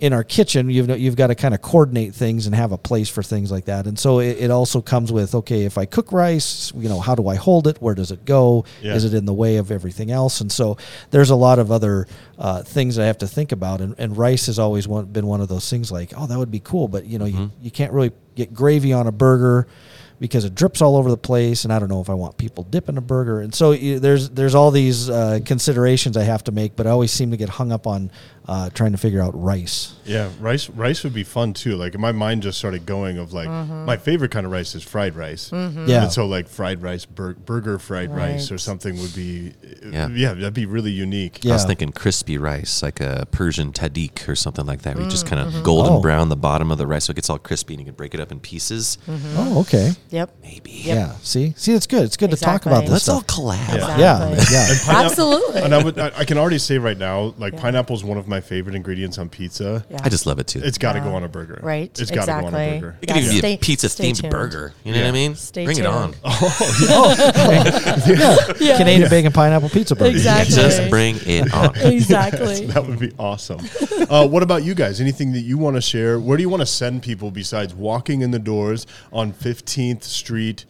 [SPEAKER 4] in our kitchen you've you've got to kind of coordinate things and have a place for things like that. And so it, it also comes with okay if I cook rice, you know how do I hold it? Where does it go?
[SPEAKER 3] Yeah.
[SPEAKER 4] Is it in the way of everything else? And so there's a lot of other uh, things I have to think about. And, and rice has always one, been one of those things like, oh, that would be cool, but you know, you, you can't really get gravy on a burger because it drips all over the place, and I don't know if I want people dipping a burger. And so you, there's there's all these uh, considerations I have to make, but I always seem to get hung up on uh, trying to figure out rice.
[SPEAKER 3] Yeah, rice rice would be fun too. Like my mind just started going of like
[SPEAKER 5] Mm-hmm.
[SPEAKER 3] my favorite kind of rice is fried rice. Mm-hmm.
[SPEAKER 4] Yeah.
[SPEAKER 3] And so like fried rice, bur- burger fried rice or something would be uh,
[SPEAKER 1] Yeah.
[SPEAKER 3] yeah, that'd be really unique. Yeah.
[SPEAKER 1] I was thinking crispy rice, like a Persian tahdig or something like that, where you just mm, kind of mm-hmm. golden
[SPEAKER 4] Oh.
[SPEAKER 1] brown the bottom of the rice so it gets all crispy and you can break it up in pieces. Mm-hmm.
[SPEAKER 4] Oh, okay.
[SPEAKER 5] Yep.
[SPEAKER 1] Maybe.
[SPEAKER 5] Yep.
[SPEAKER 4] Yeah. See, see, it's good. It's good to talk about
[SPEAKER 5] Exactly.
[SPEAKER 4] this
[SPEAKER 1] Let's all collab.
[SPEAKER 3] Yeah.
[SPEAKER 4] Yeah,
[SPEAKER 5] Exactly.
[SPEAKER 4] yeah.
[SPEAKER 3] Pineapple-
[SPEAKER 5] Absolutely.
[SPEAKER 3] And I would I, I can already say right now, like
[SPEAKER 5] Yeah.
[SPEAKER 3] pineapple is one of my favorite ingredients on pizza.
[SPEAKER 5] Yeah.
[SPEAKER 1] I just love it too.
[SPEAKER 3] It's got to go on a burger.
[SPEAKER 5] Right,
[SPEAKER 3] It's got to go on a
[SPEAKER 5] exactly.
[SPEAKER 3] burger.
[SPEAKER 1] it could
[SPEAKER 5] Yeah,
[SPEAKER 1] even be
[SPEAKER 5] stay-
[SPEAKER 1] a pizza
[SPEAKER 5] stay
[SPEAKER 1] themed burger. You know what I mean?
[SPEAKER 5] Stay
[SPEAKER 1] Bring it on.
[SPEAKER 5] tuned.
[SPEAKER 4] yeah. Canadian bacon pineapple pizza burger.
[SPEAKER 5] Exactly.
[SPEAKER 1] Just bring it on.
[SPEAKER 5] Exactly.
[SPEAKER 3] That would be awesome. uh, what about you guys? Anything that you want to share? Where do you want to send people besides walking in the doors on 15th Street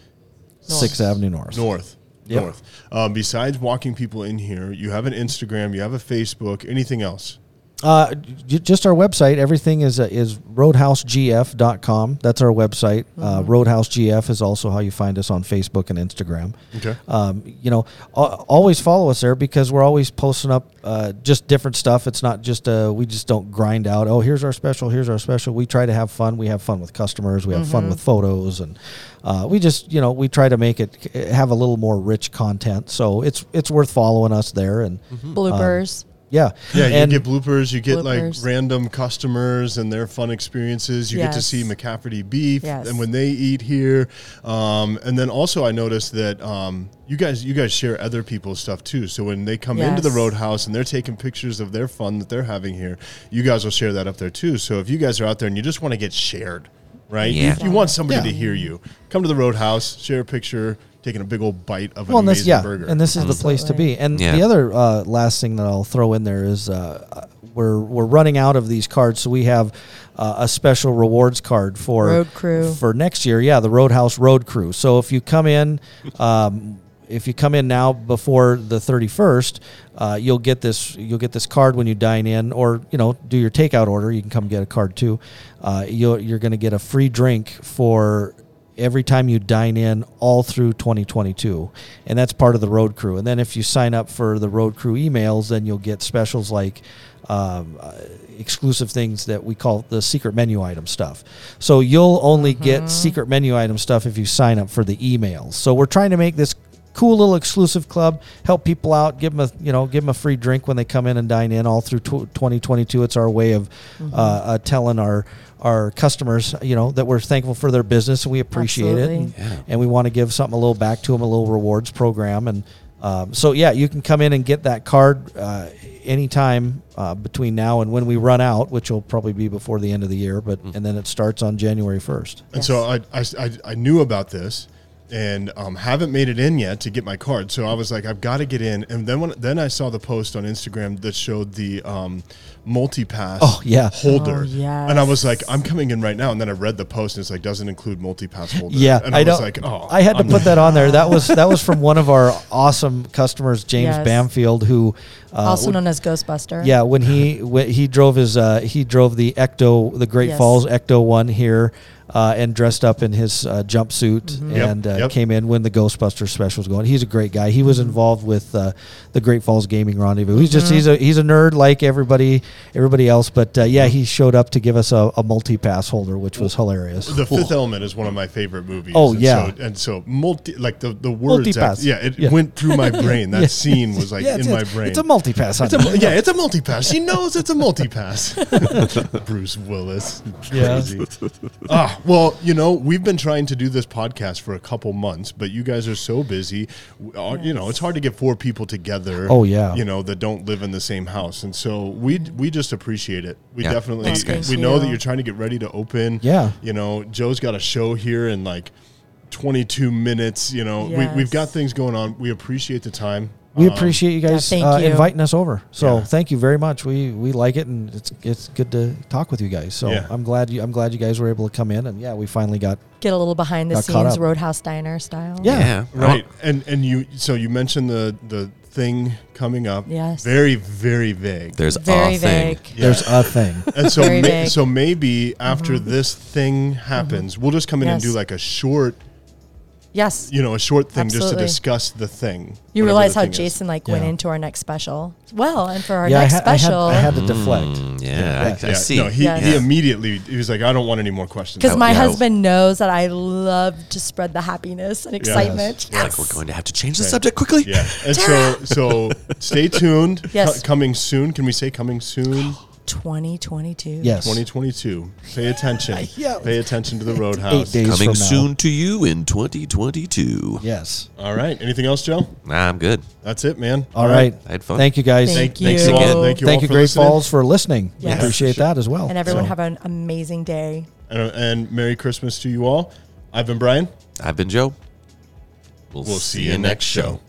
[SPEAKER 4] Sixth Avenue North.
[SPEAKER 3] North?
[SPEAKER 4] Yep.
[SPEAKER 3] North. Um, besides walking people in here, you have an Instagram, you have a Facebook, anything else?
[SPEAKER 4] Uh, j- just our website. Everything is uh, is roadhousegf.com. That's our website. Uh, Roadhouse GF is also how you find us on Facebook and Instagram.
[SPEAKER 3] Okay.
[SPEAKER 4] Um, you know, al- always follow us there because we're always posting up uh, just different stuff. It's not just uh, we just don't grind out. Oh, here's our special. Here's our special. We try to have fun. We have fun with customers. We have fun with photos, and uh, we just you know we try to make it have a little more rich content. So it's it's worth following us there. And
[SPEAKER 5] Bloopers.
[SPEAKER 4] Yeah,
[SPEAKER 3] Yeah, you get bloopers. You get
[SPEAKER 5] Bloopers.
[SPEAKER 3] like random customers and their fun experiences. You get to see McCafferty beef
[SPEAKER 5] Yes.
[SPEAKER 3] and when they eat here. Um, and then also, I noticed that um, you guys you guys share other people's stuff too. So when they come into the Roadhouse and they're taking pictures of their fun that they're having here, you guys will share that up there too. So if you guys are out there and you just want to get shared, right? You- You, want somebody
[SPEAKER 4] Yeah.
[SPEAKER 3] to hear you. Come to the Roadhouse, share a picture, taking a big old bite of an
[SPEAKER 4] well, and this yeah,
[SPEAKER 3] burger.
[SPEAKER 4] and this is the place to be. And
[SPEAKER 1] Yeah.
[SPEAKER 4] the other uh, last thing that I'll throw in there is uh, we're we're running out of these cards, so we have uh, a special rewards card for
[SPEAKER 5] Road crew.
[SPEAKER 4] for next year. Yeah, the Roadhouse Road Crew. So if you come in. Um, if you come in now before the 31st, uh, you'll get this you'll get this card when you dine in, or you know do your takeout order. You can come get a card too. Uh, you'll, you're going to get a free drink for every time you dine in all through 2022 and that's part of the road crew. And then if you sign up for the road crew emails then you'll get specials like um, uh, exclusive things that we call the secret menu item stuff. So you'll only get secret menu item stuff if you sign up for the emails. So we're trying to make this cool little exclusive club help people out give them a you know give them a free drink when they come in and dine in all through tw 2022 it's our way of uh, uh, telling our our customers you know that we're thankful for their business and we appreciate it and,
[SPEAKER 5] Absolutely.
[SPEAKER 4] and we want to give something a little back to them a little rewards program and um, so yeah you can come in and get that card uh, anytime uh, between now and when we run out which will probably be before the end of the year but and then it starts on january 1st
[SPEAKER 3] And so I, I, I, I knew about this and um, haven't made it in yet to get my card. So I was like, I've got to get in. And then when then I saw the post on Instagram that showed the um, multi-pass
[SPEAKER 4] Oh, yeah.
[SPEAKER 3] holder.
[SPEAKER 5] Oh, yes.
[SPEAKER 3] And I was like, I'm coming in right now. And then I read the post and it's like, doesn't include multi-pass holder.
[SPEAKER 4] Yeah,
[SPEAKER 3] And I,
[SPEAKER 4] I,
[SPEAKER 3] was
[SPEAKER 4] don't.
[SPEAKER 3] like, oh.
[SPEAKER 4] I had to
[SPEAKER 3] I'm
[SPEAKER 4] put that on there. That was that was from one of our awesome customers, James
[SPEAKER 5] Yes.
[SPEAKER 4] Bamfield, who uh,
[SPEAKER 5] also known as Ghostbuster.
[SPEAKER 4] Yeah, when he when he drove his uh, he drove the Ecto the Great
[SPEAKER 5] Yes.
[SPEAKER 4] Falls Ecto one here uh, and dressed up in his uh, jumpsuit
[SPEAKER 3] Yep,
[SPEAKER 4] and uh,
[SPEAKER 3] yep.
[SPEAKER 4] came in when the Ghostbusters special was going. He's a great guy. He was involved with uh, the Great Falls Gaming Rendezvous. He's just he's a he's a nerd like everybody everybody else. But uh, yeah, he showed up to give us a, a multi pass holder, which was hilarious.
[SPEAKER 3] The Fifth Element is one of my favorite movies.
[SPEAKER 4] Oh,
[SPEAKER 3] and
[SPEAKER 4] yeah.
[SPEAKER 3] so, and so multi like the the words.
[SPEAKER 4] Multi-pass.
[SPEAKER 3] act- yeah, it
[SPEAKER 4] Yeah.
[SPEAKER 3] went through my brain. That
[SPEAKER 4] Yeah.
[SPEAKER 3] scene was like
[SPEAKER 4] Yeah,
[SPEAKER 3] in my brain.
[SPEAKER 4] It's a multi pass.
[SPEAKER 3] It's a mu- yeah, it's a multi pass. She knows it's a multi pass. Bruce Willis,
[SPEAKER 4] Yeah.
[SPEAKER 3] crazy. ah, well, you know, we've been trying to do this podcast for a couple months, but you guys are so busy. W- uh, You know, it's hard to get four people together.
[SPEAKER 4] Oh, yeah.
[SPEAKER 3] you know that don't live in the same house, and so we we just appreciate it. We
[SPEAKER 1] Yeah.
[SPEAKER 3] definitely
[SPEAKER 1] Thanks, guys.
[SPEAKER 3] we
[SPEAKER 5] Thank
[SPEAKER 3] know that
[SPEAKER 5] you.
[SPEAKER 3] you're trying to get ready to open.
[SPEAKER 4] Yeah.
[SPEAKER 3] you know, Joe's got a show here in like. 22 minutes, you know, we, we've got things going on. We appreciate the time.
[SPEAKER 4] We
[SPEAKER 3] Um,
[SPEAKER 4] appreciate you guys
[SPEAKER 5] thank
[SPEAKER 4] uh,
[SPEAKER 5] you.
[SPEAKER 4] inviting us over. So
[SPEAKER 3] Yeah.
[SPEAKER 4] thank you very much. We we like it, and it's it's good to talk with you guys. So
[SPEAKER 3] Yeah.
[SPEAKER 4] I'm glad you I'm glad you guys were able to come in, and yeah, we finally got
[SPEAKER 5] Get a little behind the scenes. Roadhouse Diner style.
[SPEAKER 4] Yeah.
[SPEAKER 1] Yeah.
[SPEAKER 3] Right. And and you so you mentioned the the thing coming up.
[SPEAKER 5] Yes.
[SPEAKER 3] Very very vague.
[SPEAKER 1] There's
[SPEAKER 5] Very
[SPEAKER 1] a thing.
[SPEAKER 5] vague.
[SPEAKER 3] Yeah.
[SPEAKER 4] there's a thing.
[SPEAKER 3] and so
[SPEAKER 5] Very
[SPEAKER 3] ma-
[SPEAKER 5] vague.
[SPEAKER 3] so maybe after mm-hmm. this thing happens, we'll just come in and
[SPEAKER 5] Yes.
[SPEAKER 3] do like a short,
[SPEAKER 5] Yes.
[SPEAKER 3] you know, a short thing just to discuss the thing.
[SPEAKER 5] You realize how
[SPEAKER 3] thing is.
[SPEAKER 5] Jason like went into our next special. Well, and for our
[SPEAKER 4] yeah,
[SPEAKER 5] next
[SPEAKER 4] I, had, I, had,
[SPEAKER 5] special,
[SPEAKER 4] I had to deflect.
[SPEAKER 1] Mm, yeah,
[SPEAKER 4] Yeah.
[SPEAKER 1] I, I
[SPEAKER 3] Yeah,
[SPEAKER 1] see.
[SPEAKER 3] No, he,
[SPEAKER 5] Yes.
[SPEAKER 3] he immediately he was like, I don't want any more questions.
[SPEAKER 5] because my
[SPEAKER 1] Yeah.
[SPEAKER 5] husband knows that I love to spread the happiness and excitement.
[SPEAKER 1] Yeah, Like we're going to have to change the subject quickly.
[SPEAKER 3] yeah, and so so stay tuned.
[SPEAKER 5] Yes.
[SPEAKER 3] Co- coming soon. Can we say coming soon?
[SPEAKER 5] 2022.
[SPEAKER 4] Yes.
[SPEAKER 3] 2022. Pay attention.
[SPEAKER 4] Yeah.
[SPEAKER 3] Pay attention to the Roadhouse.
[SPEAKER 4] Eight days
[SPEAKER 1] Coming
[SPEAKER 4] from now.
[SPEAKER 1] soon to you in 2022.
[SPEAKER 4] Yes.
[SPEAKER 3] All right. Anything else, Joe?
[SPEAKER 1] Nah, I'm good.
[SPEAKER 3] That's it, man.
[SPEAKER 4] All right.
[SPEAKER 1] I had fun.
[SPEAKER 4] Thank you guys.
[SPEAKER 5] Thank
[SPEAKER 3] Thanks
[SPEAKER 5] you.
[SPEAKER 3] again. Thank you
[SPEAKER 4] Thank
[SPEAKER 3] all
[SPEAKER 4] you,
[SPEAKER 3] for
[SPEAKER 4] Great
[SPEAKER 3] listening.
[SPEAKER 4] Falls, for listening. We
[SPEAKER 5] Yes.
[SPEAKER 4] appreciate that as well.
[SPEAKER 5] And everyone
[SPEAKER 4] So,
[SPEAKER 5] have an amazing day.
[SPEAKER 3] And, uh, and Merry Christmas to you all. I've been Brian.
[SPEAKER 1] I've been Joe. We'll,
[SPEAKER 3] We'll see you next show.